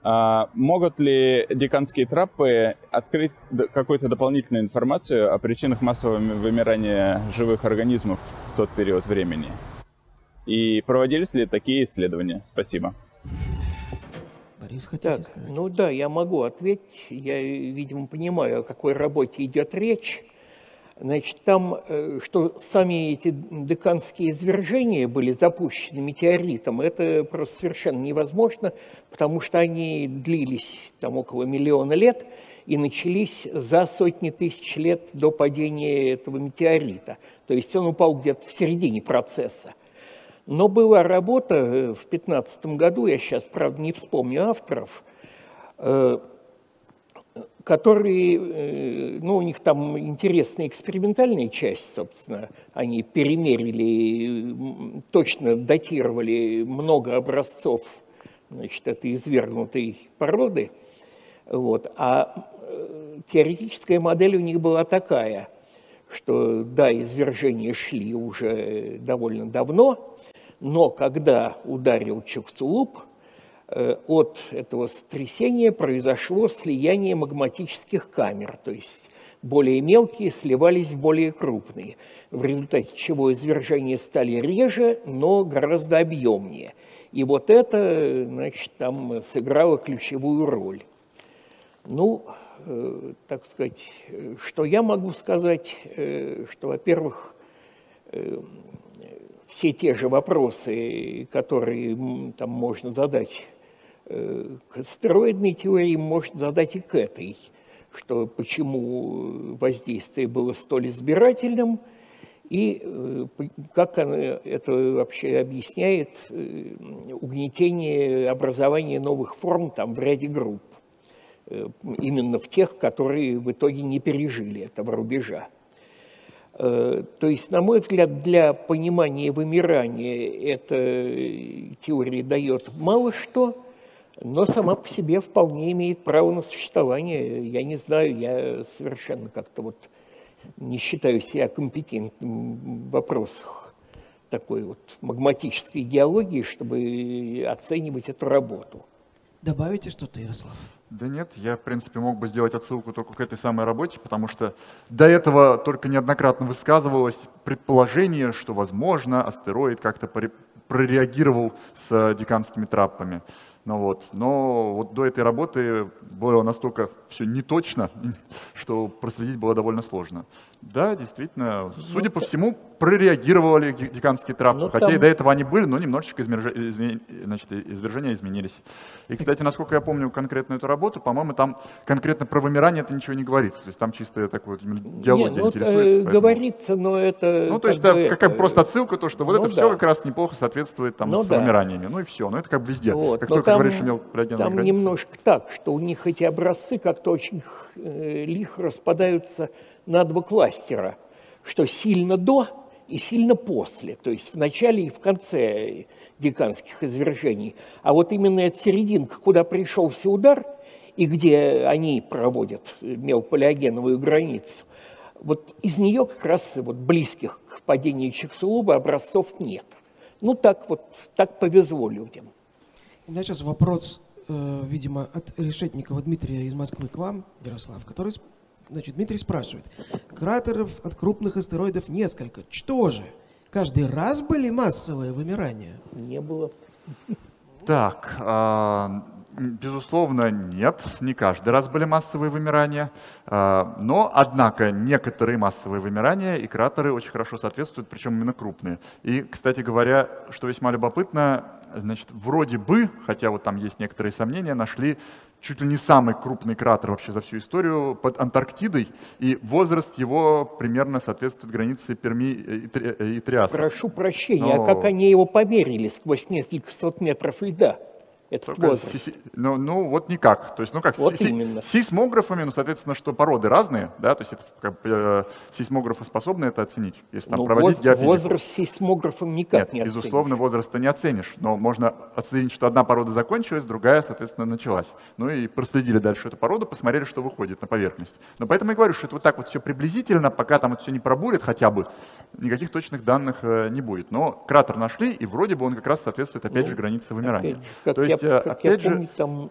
А могут ли деканские трапы открыть какую-то дополнительную информацию о причинах массового вымирания живых организмов в тот период времени? И проводились ли такие исследования? Спасибо. Борис, хотите так, сказать? Ну да, я могу ответить. Я, видимо, понимаю, о какой работе идет речь. Значит, там, э, что сами эти деканские извержения были запущены метеоритом, это просто совершенно невозможно, потому что они длились там около миллиона лет и начались за сотни тысяч лет до падения этого метеорита. То есть он упал где-то в середине процесса. Но была работа э, в 2015 году, я сейчас, правда, не вспомню авторов, э, которые, э, ну, у них там интересная экспериментальная часть, собственно, они перемерили, точно датировали много образцов, значит, этой извергнутой породы, вот, а э, теоретическая модель у них была такая, что, да, извержения шли уже довольно давно, но когда ударил Чукцулуп – Э, от этого сотрясения произошло слияние магматических камер, то есть более мелкие сливались в более крупные, в результате чего извержения стали реже, но гораздо объемнее. И вот это, значит, там сыграло ключевую роль. Ну, э, так сказать, что я могу сказать, э, что, во-первых, э, все те же вопросы, которые там можно задать к астероидной теории, можно задать и к этой, что почему воздействие было столь избирательным – и э, как она это вообще объясняет э, угнетение образования новых форм там, в ряде групп, э, именно в тех, которые в итоге не пережили этого рубежа. То есть, на мой взгляд, для понимания вымирания эта теория дает мало что, но сама по себе вполне имеет право на существование. Я не знаю, я совершенно как-то вот не считаю себя компетентным в вопросах такой вот магматической геологии, чтобы оценивать эту работу. Добавите что-то, Ярослав? Да нет, я, в принципе, мог бы сделать отсылку только к этой самой работе, потому что до этого только неоднократно высказывалось предположение, что, возможно, астероид как-то прореагировал с деканскими траппами. Ну вот. Но вот до этой работы было настолько все неточно, что проследить было довольно сложно. Да, действительно, судя ну, по всему, прореагировали деканские трапы. Ну, Хотя там... и до этого они были, но немножечко измерж... изме... значит, извержения изменились. И, кстати, насколько я помню конкретно эту работу, по-моему, там конкретно про вымирание это ничего не говорится. То есть там чисто такой вот геология не, ну, интересуется. Э, поэтому... Говорится, но это... Ну, то есть это какая просто отсылка, то, что вот ну, это да. все как раз неплохо соответствует там ну, с да. вымираниями. Ну и все. Но это как бы везде. Вот. Как но только там, говоришь, имел Там границы. немножко так, что у них эти образцы как-то очень э, лихо распадаются на два кластера, что сильно до и сильно после, то есть в начале и в конце деканских извержений. А вот именно эта серединка, куда пришелся удар, и где они проводят мелполиогеновую границу, вот из нее как раз вот близких к падению Чиксулуба образцов нет. Ну так вот, так повезло людям. У меня сейчас вопрос, э, видимо, от Решетникова Дмитрия из Москвы к вам, Ярослав, который Значит, Дмитрий спрашивает. Кратеров от крупных астероидов несколько. Что же? Каждый раз были массовые вымирания? Не было. Так, а, безусловно, нет, не каждый раз были массовые вымирания, а, но, однако, некоторые массовые вымирания и кратеры очень хорошо соответствуют, причем именно крупные. И, кстати говоря, что весьма любопытно, значит, вроде бы, хотя вот там есть некоторые сомнения, нашли чуть ли не самый крупный кратер вообще за всю историю под Антарктидой, и возраст его примерно соответствует границе Перми и, и Триаса. Прошу прощения, Но... а как они его померили сквозь несколько сот метров льда? Этот возраст? Ну, ну, вот никак. То есть, ну как, вот си- именно. сейсмографами, ну, соответственно, что породы разные, да, то есть это, как, э, сейсмографы способны это оценить, если там ну, проводить воз- геофизику. Возраст сейсмографом никак Нет, не оценишь. безусловно, возраста не оценишь, но можно оценить, что одна порода закончилась, другая, соответственно, началась. Ну и проследили дальше эту породу, посмотрели, что выходит на поверхность. Но поэтому я говорю, что это вот так вот все приблизительно, пока там это все не пробурит хотя бы, никаких точных данных э, не будет. Но кратер нашли, и вроде бы он как раз соответствует, опять ну, же, границе вымирания. Опять, то есть есть, как опять я помню, же, там...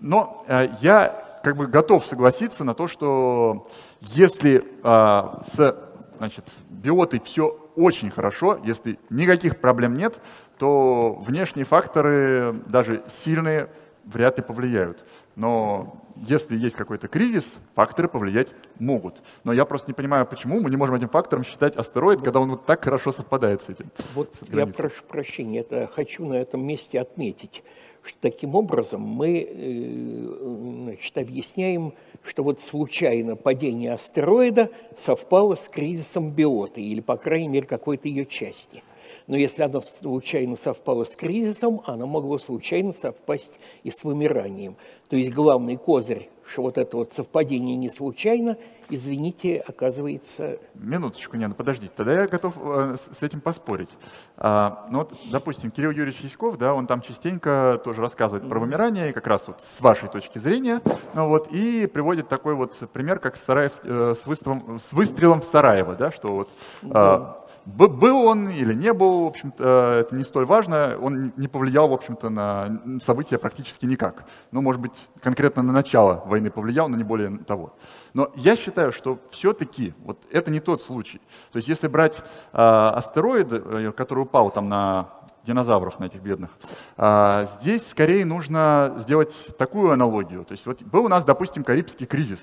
Но э, я как бы готов согласиться на то, что если э, с значит, биотой все очень хорошо, если никаких проблем нет, то внешние факторы, даже сильные, вряд ли повлияют. Но если есть какой-то кризис, факторы повлиять могут. Но я просто не понимаю, почему мы не можем этим фактором считать астероид, вот. когда он вот так хорошо совпадает с этим. Вот с я прошу прощения, это хочу на этом месте отметить что таким образом мы э, значит, объясняем, что вот случайно падение астероида совпало с кризисом биоты, или, по крайней мере, какой-то ее части. Но если оно случайно совпало с кризисом, оно могло случайно совпасть и с вымиранием. То есть главный козырь, что вот это вот совпадение не случайно, извините, оказывается... Минуточку, не, ну подождите, тогда я готов э, с этим поспорить. А, ну вот, допустим, Кирилл Юрьевич Яськов, да, он там частенько тоже рассказывает mm-hmm. про вымирание, как раз вот с вашей точки зрения, ну вот, и приводит такой вот пример, как с, Сараев, э, с, выстрелом, с выстрелом в Сараево, да, что вот... Mm-hmm. Был он или не был, в общем-то, это не столь важно, он не повлиял, в общем-то, на события практически никак. Ну, может быть, конкретно на начало войны повлиял, но не более того. Но я считаю, что все-таки вот это не тот случай. То есть если брать э, астероид, э, который упал там на динозавров на этих бедных. А, здесь скорее нужно сделать такую аналогию. То есть вот был у нас, допустим, Карибский кризис.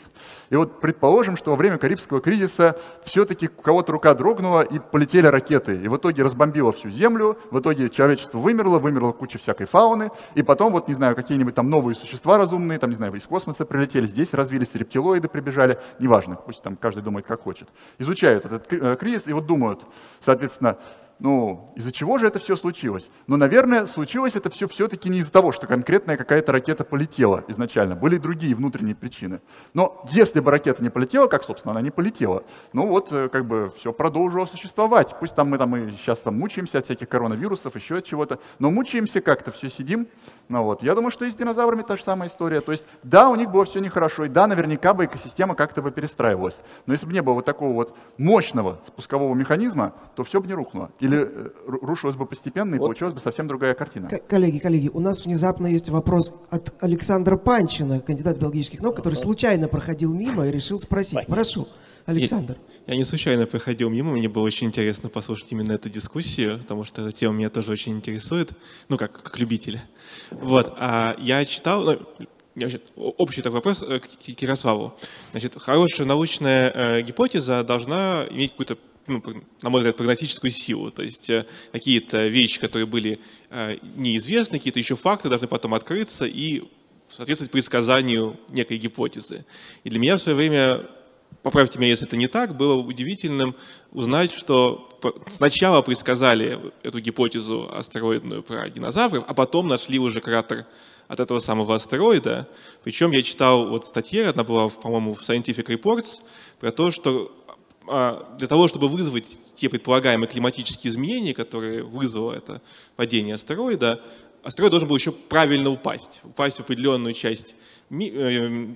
И вот предположим, что во время Карибского кризиса все-таки у кого-то рука дрогнула и полетели ракеты. И в итоге разбомбило всю Землю, в итоге человечество вымерло, вымерла куча всякой фауны. И потом вот, не знаю, какие-нибудь там новые существа разумные, там, не знаю, из космоса прилетели, здесь развились рептилоиды, прибежали. Неважно, пусть там каждый думает, как хочет. Изучают этот э, кризис и вот думают, соответственно, ну, из-за чего же это все случилось? Ну, наверное, случилось это все все-таки не из-за того, что конкретная какая-то ракета полетела изначально. Были другие внутренние причины. Но если бы ракета не полетела, как, собственно, она не полетела, ну вот, э, как бы, все продолжило существовать. Пусть там мы там и сейчас там мучаемся от всяких коронавирусов, еще от чего-то, но мучаемся как-то, все сидим. Ну вот, я думаю, что и с динозаврами та же самая история. То есть, да, у них было все нехорошо, и да, наверняка бы экосистема как-то бы перестраивалась. Но если бы не было вот такого вот мощного спускового механизма, то все бы не рухнуло. Или э, рушилось бы постепенно, и вот. получилась бы совсем другая картина. Коллеги, коллеги, у нас внезапно есть вопрос от Александра Панчина, кандидата биологических наук, который случайно проходил мимо и решил спросить. Прошу. Александр. Я, я не случайно проходил мимо, мне было очень интересно послушать именно эту дискуссию, потому что эта тема меня тоже очень интересует, ну, как, как любителя. Вот, а я читал, ну, Значит, общий такой вопрос э, к Ярославу. Значит, хорошая научная э, гипотеза должна иметь какую-то ну, на мой взгляд, прогностическую силу. То есть э, какие-то вещи, которые были э, неизвестны, какие-то еще факты должны потом открыться и соответствовать предсказанию некой гипотезы. И для меня в свое время, поправьте меня, если это не так, было удивительным узнать, что сначала предсказали эту гипотезу астероидную про динозавров, а потом нашли уже кратер от этого самого астероида. Причем я читал вот статья, одна была, по-моему, в Scientific Reports, про то, что для того, чтобы вызвать те предполагаемые климатические изменения, которые вызвало это падение астероида, астероид должен был еще правильно упасть, упасть в определенную часть э,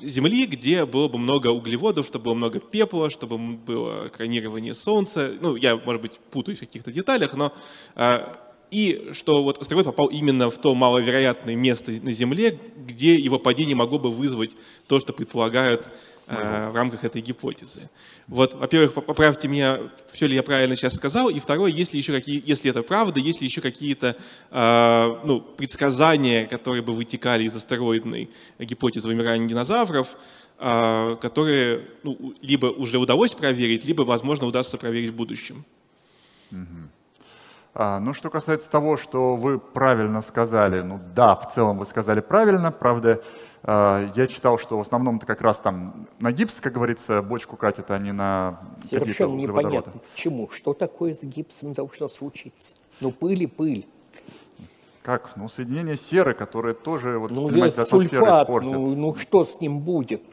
Земли, где было бы много углеводов, чтобы было много пепла, чтобы было экранирование Солнца. Ну, я, может быть, путаюсь в каких-то деталях, но а, и что вот астероид попал именно в то маловероятное место на Земле, где его падение могло бы вызвать то, что предполагают Э, в рамках этой гипотезы. Вот, во-первых, поправьте меня, все ли я правильно сейчас сказал, и второе, если еще какие, если это правда, есть ли еще какие-то э, ну, предсказания, которые бы вытекали из астероидной гипотезы вымирания динозавров, э, которые ну, либо уже удалось проверить, либо, возможно, удастся проверить в будущем. Угу. А, ну, что касается того, что вы правильно сказали, ну да, в целом вы сказали правильно, правда, я читал, что в основном это как раз там на гипс, как говорится, бочку катят, а не на Совершенно непонятно, почему, что такое с гипсом должно случиться. Ну, пыль и пыль. Как? Ну, соединение серы, которое тоже, вот, ну, понимаете, сульфат, ну, ну что с ним будет?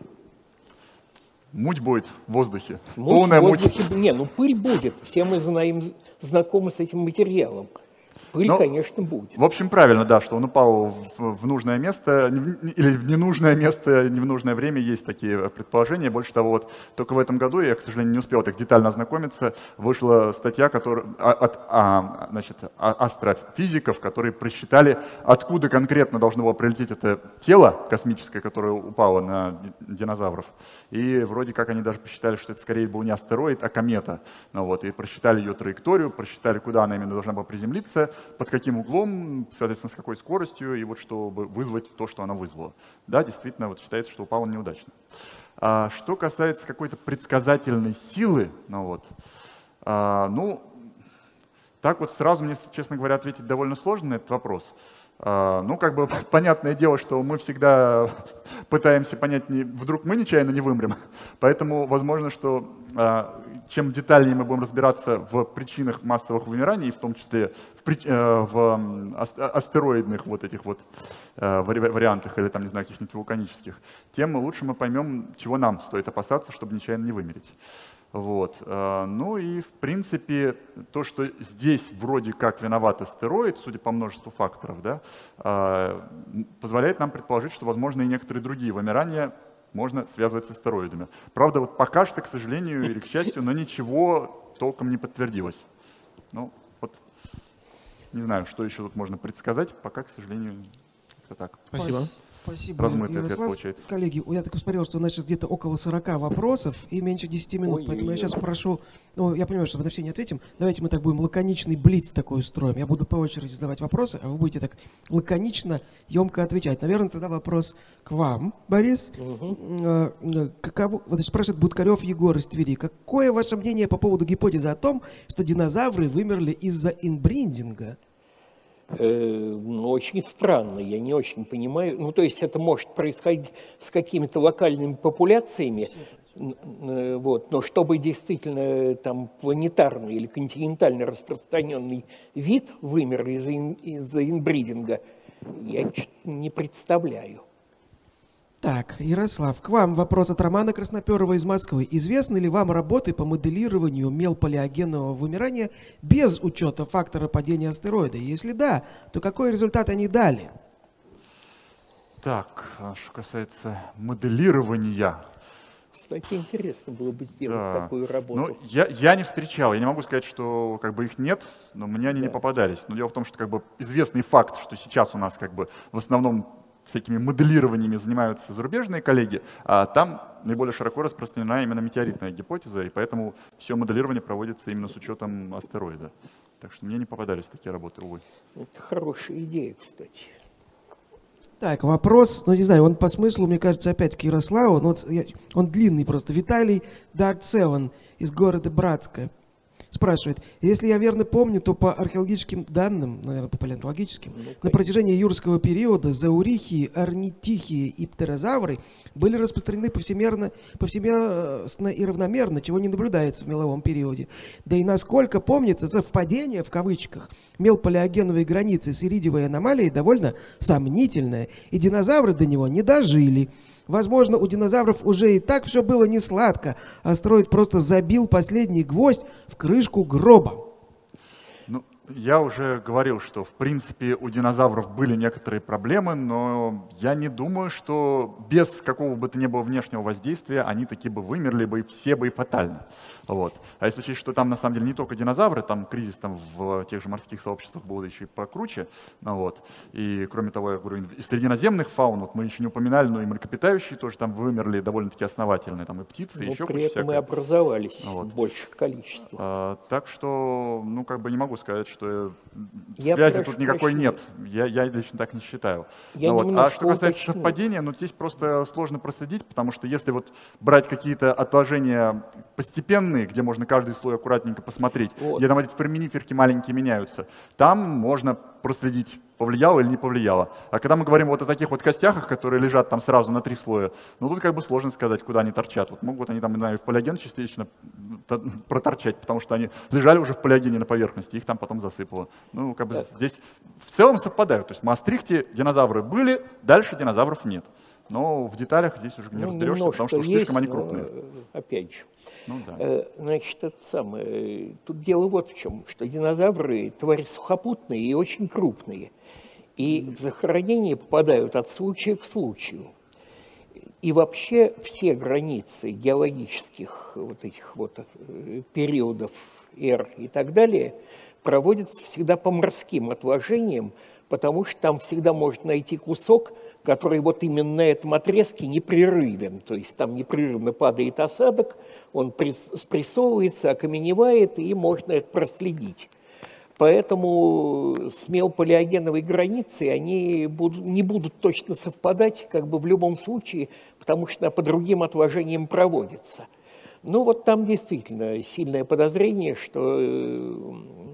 Муть будет в воздухе. Муть Полная в воздухе, муть. Не, ну пыль будет. Все мы знаем, знакомы с этим материалом. Пыль, ну, конечно, будет. В общем, правильно, да, что он упал в, в нужное место или в ненужное место, не в нужное время, есть такие предположения. Больше того, вот только в этом году, я, к сожалению, не успел так детально ознакомиться, вышла статья которая, от а, значит, а, астрофизиков, которые просчитали, откуда конкретно должно было прилететь это тело космическое, которое упало на динозавров. И вроде как они даже посчитали, что это скорее был не астероид, а комета. Ну, вот, и просчитали ее траекторию, просчитали, куда она именно должна была приземлиться, под каким углом, соответственно, с какой скоростью, и вот чтобы вызвать то, что она вызвала. Да, действительно, вот считается, что упала неудачно. А что касается какой-то предсказательной силы, ну вот, а, ну, так вот сразу мне, честно говоря, ответить довольно сложно на этот вопрос. А, ну, как бы понятное дело, что мы всегда пытаемся понять, вдруг мы нечаянно не вымрем. Поэтому возможно, что а, чем детальнее мы будем разбираться в причинах массовых вымираний, в том числе в, э, в астероидных вот этих вот э, вариантах или там, не знаю, каких-нибудь вулканических, тем лучше мы поймем, чего нам стоит опасаться, чтобы нечаянно не вымереть. Вот. Э, ну и, в принципе, то, что здесь вроде как виноват астероид, судя по множеству факторов, да, э, позволяет нам предположить, что, возможно, и некоторые другие вымирания можно связывать с астероидами. Правда, вот пока что, к сожалению или к счастью, но ничего толком не подтвердилось. Ну, вот, не знаю, что еще тут можно предсказать, пока, к сожалению, Как-то так. Спасибо. Спасибо, Размытый ответ Ярослав. получается. Коллеги, я так посмотрел, что у нас сейчас где-то около 40 вопросов и меньше 10 минут, Ой-ой-ой. поэтому я сейчас прошу, ну, я понимаю, что мы на все не ответим, давайте мы так будем лаконичный блиц такой устроим. Я буду по очереди задавать вопросы, а вы будете так лаконично, емко отвечать. Наверное, тогда вопрос к вам, Борис. Э, Каково, вот спрашивает Будкарев Егор из Твери. Какое ваше мнение по поводу гипотезы о том, что динозавры вымерли из-за инбриндинга? Э, ну, очень странно, я не очень понимаю. Ну, то есть это может происходить с какими-то локальными популяциями, э, вот, но чтобы действительно э, там планетарный или континентально распространенный вид вымер из-за, ин- из-за инбридинга, я не представляю. Так, Ярослав, к вам вопрос от Романа Красноперова из Москвы. Известны ли вам работы по моделированию мелполиогенного вымирания без учета фактора падения астероида? Если да, то какой результат они дали? Так, а что касается моделирования. Кстати, интересно было бы сделать Да. такую работу. Ну, я, я не встречал, я не могу сказать, что как бы их нет, но мне они не Да. попадались. Но дело в том, что как бы известный факт, что сейчас у нас как бы в основном всякими моделированиями занимаются зарубежные коллеги, а там наиболее широко распространена именно метеоритная гипотеза, и поэтому все моделирование проводится именно с учетом астероида. Так что мне не попадались такие работы, увы. Это хорошая идея, кстати. Так, вопрос, ну не знаю, он по смыслу, мне кажется, опять к Ярославу, но вот я- он длинный просто. Виталий Дарт Севен из города Братска спрашивает, если я верно помню, то по археологическим данным, наверное, по палеонтологическим, на протяжении юрского периода заурихии, орнитихии и птерозавры были распространены повсемерно, повсеместно и равномерно, чего не наблюдается в меловом периоде. Да и насколько помнится, совпадение, в кавычках, мелполиогеновой границы с иридиевой аномалией довольно сомнительное, и динозавры до него не дожили. Возможно, у динозавров уже и так все было не сладко, астероид просто забил последний гвоздь в крышку гроба. Ну, я уже говорил, что в принципе у динозавров были некоторые проблемы, но я не думаю, что без какого бы то ни было внешнего воздействия они такие бы вымерли бы и все бы и фатально. Вот. А если учесть, что там на самом деле не только динозавры, там кризис там в тех же морских сообществах был еще и покруче. Ну, вот. И кроме того, я говорю, из срединоземных фаун, вот мы еще не упоминали, но и млекопитающие тоже там вымерли довольно-таки основательные, там и птицы, и Но еще при этом и всякого. образовались Вот. в больших количествах. А, так что, ну, как бы не могу сказать, что э, Я связи тут никакой прощения. нет. Я, я лично так не считаю. Я Ну вот. А что касается уточню. совпадения, ну, здесь просто сложно проследить, потому что если вот брать какие-то отложения постепенные, где можно каждый слой аккуратненько посмотреть, Вот. где там эти ферминиферки маленькие меняются, там можно проследить, повлияло или не повлияло. А когда мы говорим вот о таких вот костях, которые лежат там сразу на три слоя, ну тут как бы сложно сказать, куда они торчат. Вот могут они там, не знаю, в полиоген частично проторчать, потому что они лежали уже в полиогене на поверхности, их там потом засыпало. Ну, как бы Так. здесь в целом совпадают. То есть в Мастрихте динозавры были, дальше динозавров нет. Но в деталях здесь уже не Ну, разберешься, потому что уж есть, слишком они крупные. э, Опять же. Ну да. Э, Значит, это самое, э, тут дело вот в чем, что динозавры твари сухопутные и очень крупные. И в захоронение попадают от случая к случаю. И вообще все границы геологических вот этих вот э, периодов эр и так далее проводятся всегда по морским отложениям, потому что там всегда можно найти кусок, который вот именно на этом отрезке непрерывен. То есть там непрерывно падает осадок, он спрессовывается, окаменевает, и можно это проследить. Поэтому с мелполиогеновой границей они будут, не будут точно совпадать как бы в любом случае, потому что по другим отложениям проводится. Ну вот там действительно сильное подозрение, что э,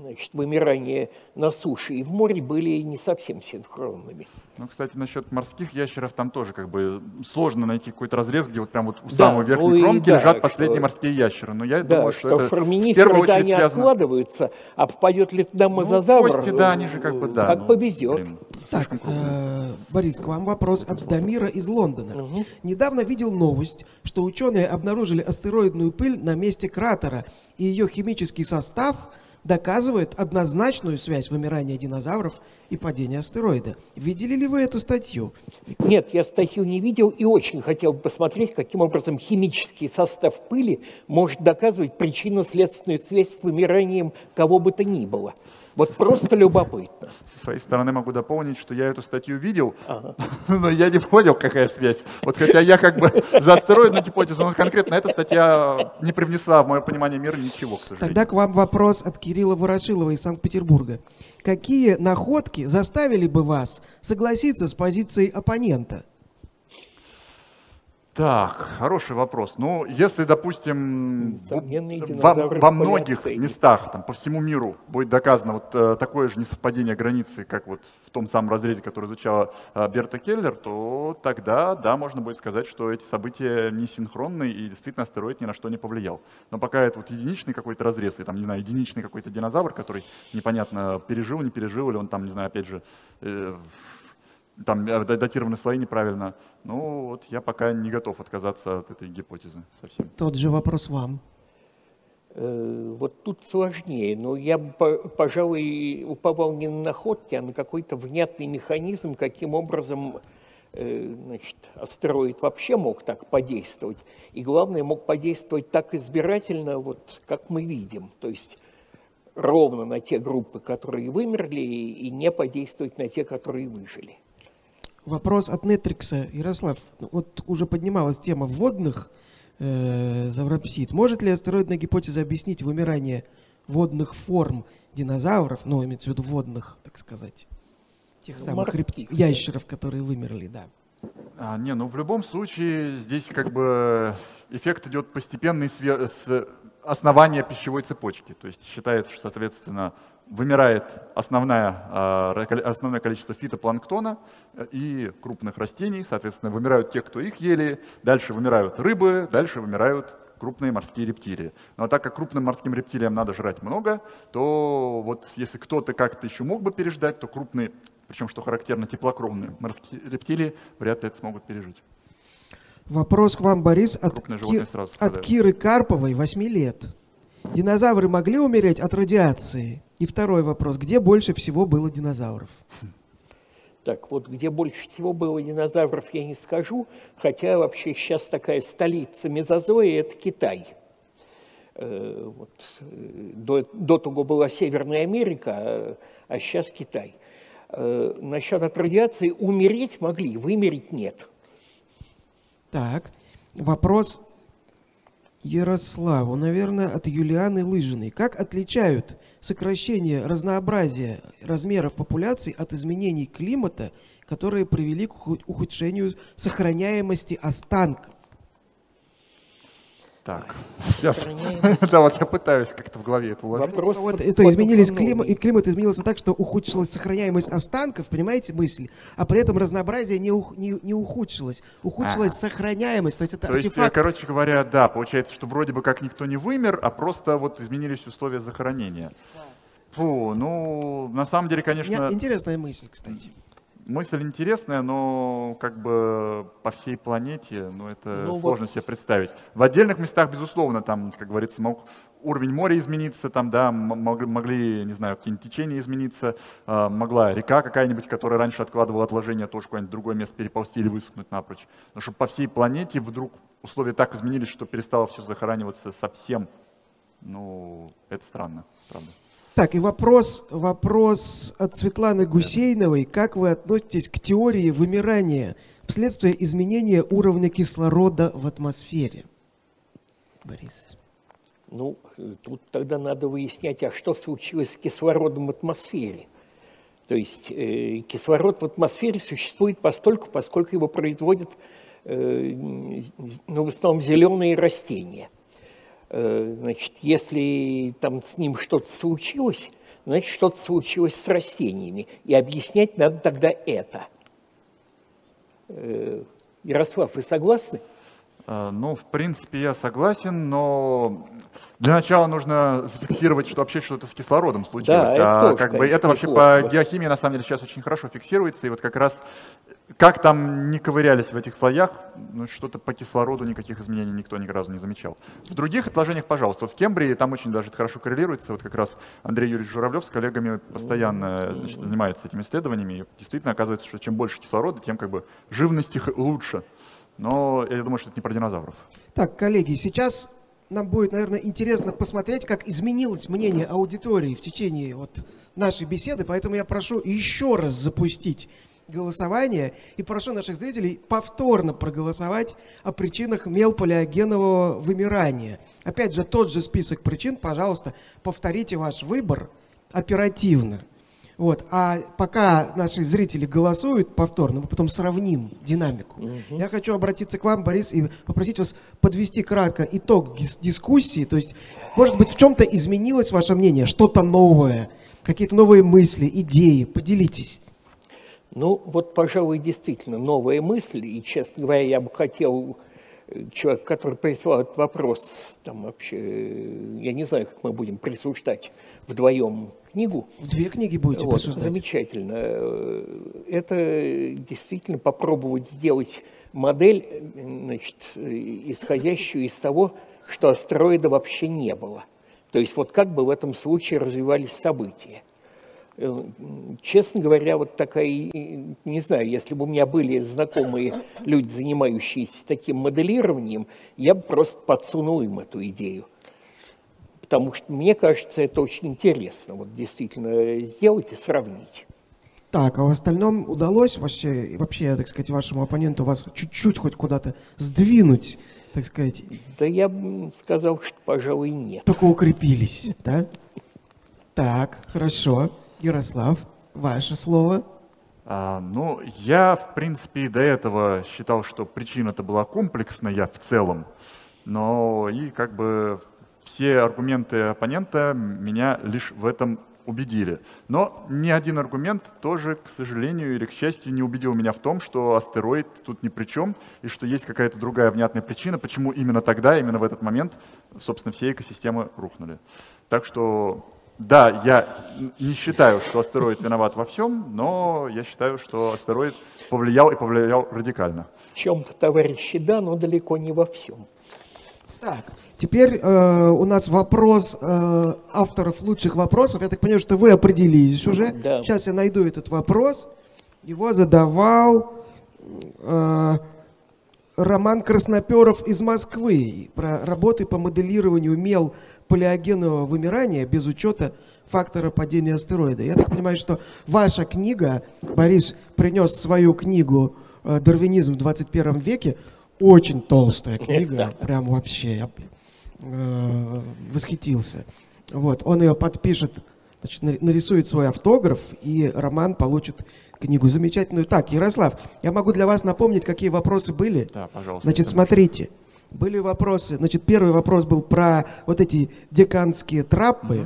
значит, вымирание на суше и в море были не совсем синхронными. Ну, кстати, насчет морских ящеров там тоже как бы сложно найти какой-то разрез, где вот прям вот у Да, самой верхней ну кромки да, лежат что- последние морские ящеры. Но я Да, думаю, что, что, это в первую форминиферы, да, очередь они связано... откладываются, а попадет ли туда мозазавр, кости, да, они же как бы, да, как ну, повезет. блин, Так, э, Борис, к вам вопрос от Дамира из Лондона. Недавно видел новость, что ученые обнаружили астероидную пыль на месте кратера, и ее химический состав доказывает однозначную связь вымирания динозавров и падения астероида. Видели ли вы эту статью? Нет, я статью не видел и очень хотел бы посмотреть, каким образом химический состав пыли может доказывать причинно-следственную связь с вымиранием кого бы то ни было. Вот просто любопытно. Со своей стороны могу дополнить, что я эту статью видел, но я не понял, какая связь. Вот хотя я как бы за астероидную гипотезу, но конкретно эта статья не привнесла в мое понимание мира ничего, к сожалению. Тогда к вам вопрос от Кирилла Ворошилова из Санкт-Петербурга. Какие находки заставили бы вас согласиться с позицией оппонента? Так, хороший вопрос. Ну, если, допустим, во, во многих местах, там, по всему миру будет доказано вот э, такое же несовпадение границы, как вот в том самом разрезе, который изучала э, Берта Келлер, то тогда, да, можно будет сказать, что эти события не синхронны и действительно астероид ни на что не повлиял. Но пока это вот единичный какой-то разрез, или там, не знаю, единичный какой-то динозавр, который непонятно пережил, не пережил, или он там, не знаю, опять же, э, там э, датированы слои неправильно. Ну, вот я пока не готов отказаться от этой гипотезы совсем. Тот же вопрос вам. Э, Вот тут сложнее, но я бы, по- пожалуй, уповал не на находки, а на какой-то внятный механизм, каким образом э, значит, астероид вообще мог так подействовать. И главное, мог подействовать так избирательно, вот как мы видим. То есть ровно на те группы, которые вымерли, и не подействовать на те, которые выжили. Вопрос от Нетрикса. Ярослав, вот уже поднималась тема водных э, заврапсид. Может ли астероидная гипотеза объяснить вымирание водных форм динозавров, ну, имеется в виду водных, так сказать, тех Ну, самых репти- ящеров, которые вымерли, да. А, не, ну в любом случае здесь как бы эффект идет постепенный с основания пищевой цепочки. То есть считается, что, соответственно, вымирает основная, а, основное количество фитопланктона э, и крупных растений. Соответственно, вымирают те, кто их ели, дальше вымирают рыбы, дальше вымирают крупные морские рептилии. Но так как крупным морским рептилиям надо жрать много, то вот если кто-то как-то еще мог бы переждать, то крупные, причем что характерно, теплокровные морские рептилии вряд ли это смогут пережить. Вопрос к вам, Борис, от, Ки- от. Киры Карповой, 8 лет. Динозавры могли умереть от радиации? И второй вопрос. Где больше всего было динозавров? Так, вот где больше всего было динозавров, я не скажу, хотя вообще сейчас такая столица мезозоя – это Китай. Э, Вот, э, до, до того была Северная Америка, а, а сейчас Китай. Э, Насчет от радиации умереть могли, вымереть нет. Так, вопрос Ярославу, наверное, от Юлианы Лыжиной. Как отличают сокращение разнообразия размеров популяций от изменений климата, которые привели к уху- ухудшению сохраняемости останков? Так, сейчас. Да, вот я пытаюсь как-то в голове это уложить. Вопрос Вот это изменились климат, и климат изменился так, что ухудшилась сохраняемость останков, понимаете мысль? А при этом разнообразие не, ух- не, не ухудшилось. Ухудшилась сохраняемость, то есть это То есть, э, артефакт. короче говоря, да, получается, что вроде бы как никто не вымер, а просто вот изменились условия захоронения. Фу, ну, на самом деле, У меня конечно, интересная мысль, кстати. Мысль интересная, но как бы по всей планете, ну, это Ну, сложно вот- себе представить. В отдельных местах, безусловно, там, как говорится, мог уровень моря измениться, там, да, могли, могли, не знаю, какие-нибудь течения измениться, а, могла река какая-нибудь, которая раньше откладывала отложения, тоже куда-нибудь другое место переползти или высохнуть напрочь. Но чтобы по всей планете вдруг условия так изменились, что перестало все захораниваться совсем, ну, это странно, правда. Так, и вопрос, вопрос от Светланы Гусейновой. Как вы относитесь к теории вымирания вследствие изменения уровня кислорода в атмосфере? Борис. Ну, тут тогда надо выяснять, а что случилось с кислородом в атмосфере. То есть э, кислород в атмосфере существует постольку, поскольку его производят э, ну, в основном зеленые растения. Э, значит, если там с ним что-то случилось, значит, что-то случилось с растениями. И объяснять надо тогда это. Э, Ярослав, вы согласны? Э, Ну, в принципе, я согласен, но для начала нужно зафиксировать, что вообще что-то с кислородом случилось. Да, это а тоже, как бы конечно, это вообще неплохо. по геохимии на самом деле сейчас очень хорошо фиксируется. И вот как раз как там не ковырялись в этих слоях, ну, что-то по кислороду никаких изменений никто ни разу не замечал. В других отложениях, пожалуйста, вот в Кембрии там очень даже это хорошо коррелируется. Вот как раз Андрей Юрьевич Журавлев с коллегами постоянно значит, занимается этими исследованиями. И действительно оказывается, что чем больше кислорода, тем как бы живность их лучше. Но я думаю, что это не про динозавров. Так, коллеги, сейчас нам будет, наверное, интересно посмотреть, как изменилось мнение аудитории в течение вот нашей беседы, поэтому я прошу еще раз запустить голосование и прошу наших зрителей повторно проголосовать о причинах мелполиогенового вымирания. Опять же, тот же список причин, пожалуйста, повторите ваш выбор оперативно. Вот. А пока наши зрители голосуют повторно, мы потом сравним динамику. Угу. Я хочу обратиться к вам, Борис, и попросить вас подвести кратко итог дискуссии. То есть, может быть, в чем-то изменилось ваше мнение, что-то новое, какие-то новые мысли, идеи. Поделитесь. Ну, вот, пожалуй, действительно новая мысль. И, честно говоря, я бы хотел человек, который прислал этот вопрос, там вообще, я не знаю, как мы будем присуждать вдвоем книгу. Две книги будете вот, присуждать. Замечательно. Это действительно попробовать сделать модель, значит, исходящую из того, что астероида вообще не было. То есть вот как бы в этом случае развивались события. Э, честно говоря, вот такая, не знаю, если бы у меня были знакомые люди, занимающиеся таким моделированием, я бы просто подсунул им эту идею. Потому что мне кажется, это очень интересно, вот действительно сделать и сравнить. Так, а в остальном удалось вообще, вообще, так сказать, вашему оппоненту вас чуть-чуть хоть куда-то сдвинуть, так сказать? Да я бы сказал, что, пожалуй, нет. Только укрепились, да? Так, хорошо. Ярослав, ваше слово. А, ну, я, в принципе, и до этого считал, что причина-то была комплексная в целом, но и как бы все аргументы оппонента меня лишь в этом убедили. Но ни один аргумент тоже, к сожалению или к счастью, не убедил меня в том, что астероид тут ни при чем, и что есть какая-то другая внятная причина, почему именно тогда, именно в этот момент, собственно, все экосистемы рухнули. Так что да, я не считаю, что астероид виноват во всем, но я считаю, что астероид повлиял и повлиял радикально. В чем-то, товарищи, да, но далеко не во всем. Так, теперь э, у нас вопрос э, авторов лучших вопросов. Я так понимаю, что вы определились уже. Да. Сейчас я найду этот вопрос. Его задавал э, Роман Красноперов из Москвы про работы по моделированию мел палеогенного вымирания без учета фактора падения астероида. Я так понимаю, что ваша книга, Борис принес свою книгу э, «Дарвинизм в 21 веке», очень толстая книга, прям вообще, я э, восхитился. Вот, он ее подпишет, значит, нарисует свой автограф, и Роман получит книгу замечательную. Так, Ярослав, я могу для вас напомнить, какие вопросы были? Да, пожалуйста. Значит, смотрите. Были вопросы. Значит, первый вопрос был про вот эти деканские трапы.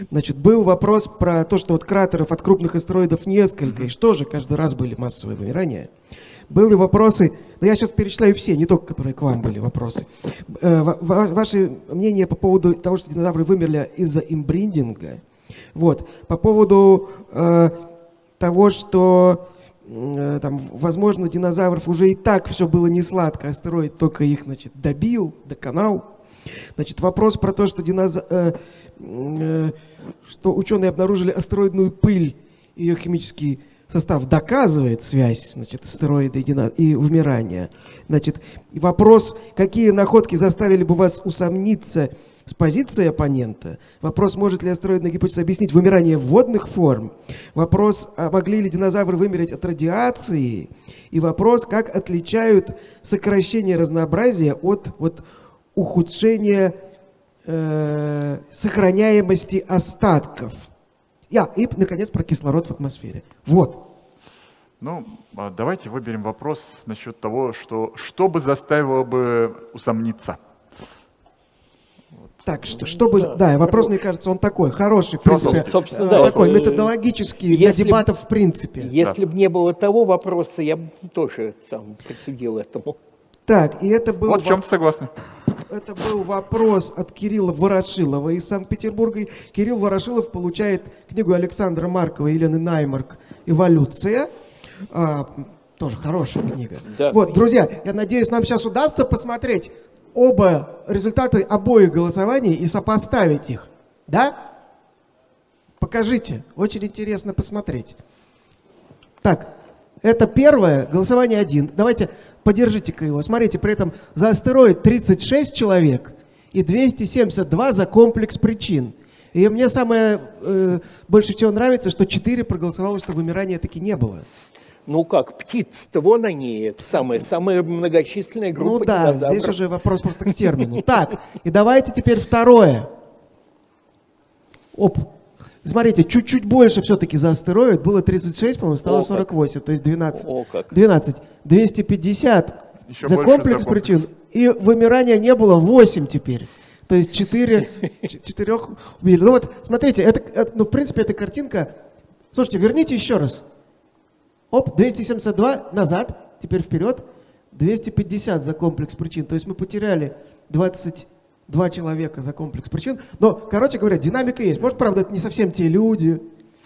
Угу. Значит, был вопрос про то, что вот кратеров от крупных астероидов несколько, и что же каждый раз были массовые вымирания. Были вопросы, но я сейчас перечисляю все, не только которые к вам были вопросы. Э, ваше мнение по поводу того, что динозавры вымерли из-за имбриндинга. Вот. По поводу э, того, что там, возможно, динозавров уже и так все было не сладко, астероид только их, значит, добил, доконал. Значит, вопрос про то, что, диноз... э, э, что ученые обнаружили астероидную пыль, ее химический состав доказывает связь, значит, астероида и, дино... и вымирания. Значит, вопрос, какие находки заставили бы вас усомниться с позиции оппонента. Вопрос, может ли астероидная гипотеза объяснить вымирание водных форм. Вопрос, а могли ли динозавры вымереть от радиации. И вопрос, как отличают сокращение разнообразия от вот, ухудшения э, сохраняемости остатков. Я, и, наконец, про кислород в атмосфере. Вот. Ну, а давайте выберем вопрос насчет того, что, что бы заставило бы усомниться – так что, чтобы, да, да вопрос, мне кажется, он такой, хороший, в принципе, Собственно, да, такой методологический если, для дебатов в принципе. Если бы не было того вопроса, я бы тоже сам присудил этому. Так, и это был... Вот в чем согласны. Это был вопрос от Кирилла Ворошилова из Санкт-Петербурга. Кирилл Ворошилов получает книгу Александра Маркова и Елены Наймарк «Эволюция». А, тоже хорошая книга. Да. Вот, друзья, я надеюсь, нам сейчас удастся посмотреть оба результаты обоих голосований и сопоставить их. Да? Покажите. Очень интересно посмотреть. Так, это первое, голосование один. Давайте подержите-ка его. Смотрите, при этом за астероид 36 человек и 272 за комплекс причин. И мне самое э, больше всего нравится, что 4 проголосовало, что вымирания таки не было. Ну как, птиц-то вон они, самая, самая многочисленная группа Ну да, динозавров. здесь уже вопрос просто к термину. Так, и давайте теперь второе. Оп. Смотрите, чуть-чуть больше все-таки за астероид. Было 36, по-моему, стало О, как. 48, то есть 12. О, как. 12. 250 Еще за комплекс причин. И вымирания не было 8 теперь. То есть 4, 4 убили. Ну вот, смотрите, это, это, ну, в принципе, эта картинка... Слушайте, верните еще раз. Оп, 272 назад, теперь вперед. 250 за комплекс причин. То есть мы потеряли 22 человека за комплекс причин. Но, короче говоря, динамика есть. Может, правда, это не совсем те люди.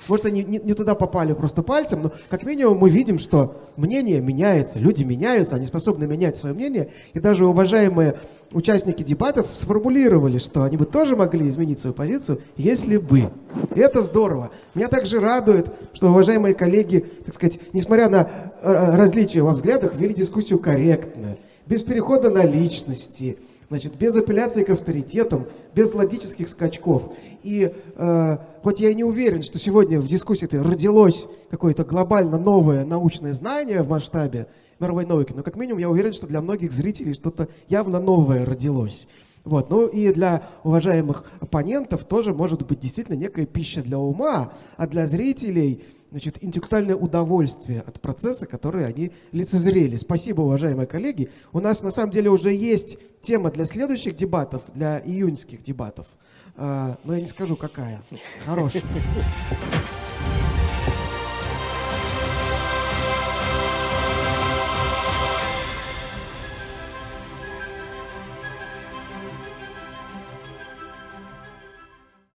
Может, они не, не туда попали просто пальцем, но как минимум мы видим, что мнение меняется, люди меняются, они способны менять свое мнение. И даже уважаемые участники дебатов сформулировали, что они бы тоже могли изменить свою позицию, если бы. И это здорово. Меня также радует, что уважаемые коллеги, так сказать, несмотря на э, различия во взглядах, вели дискуссию корректно, без перехода на личности, Значит, без апелляции к авторитетам, без логических скачков. И э, хоть я и не уверен, что сегодня в дискуссии родилось какое-то глобально новое научное знание в масштабе мировой науки, но как минимум я уверен, что для многих зрителей что-то явно новое родилось. Вот. Ну и для уважаемых оппонентов тоже может быть действительно некая пища для ума, а для зрителей значит, интеллектуальное удовольствие от процесса, который они лицезрели. Спасибо, уважаемые коллеги. У нас на самом деле уже есть тема для следующих дебатов, для июньских дебатов. А, но я не скажу, какая. Хорошая.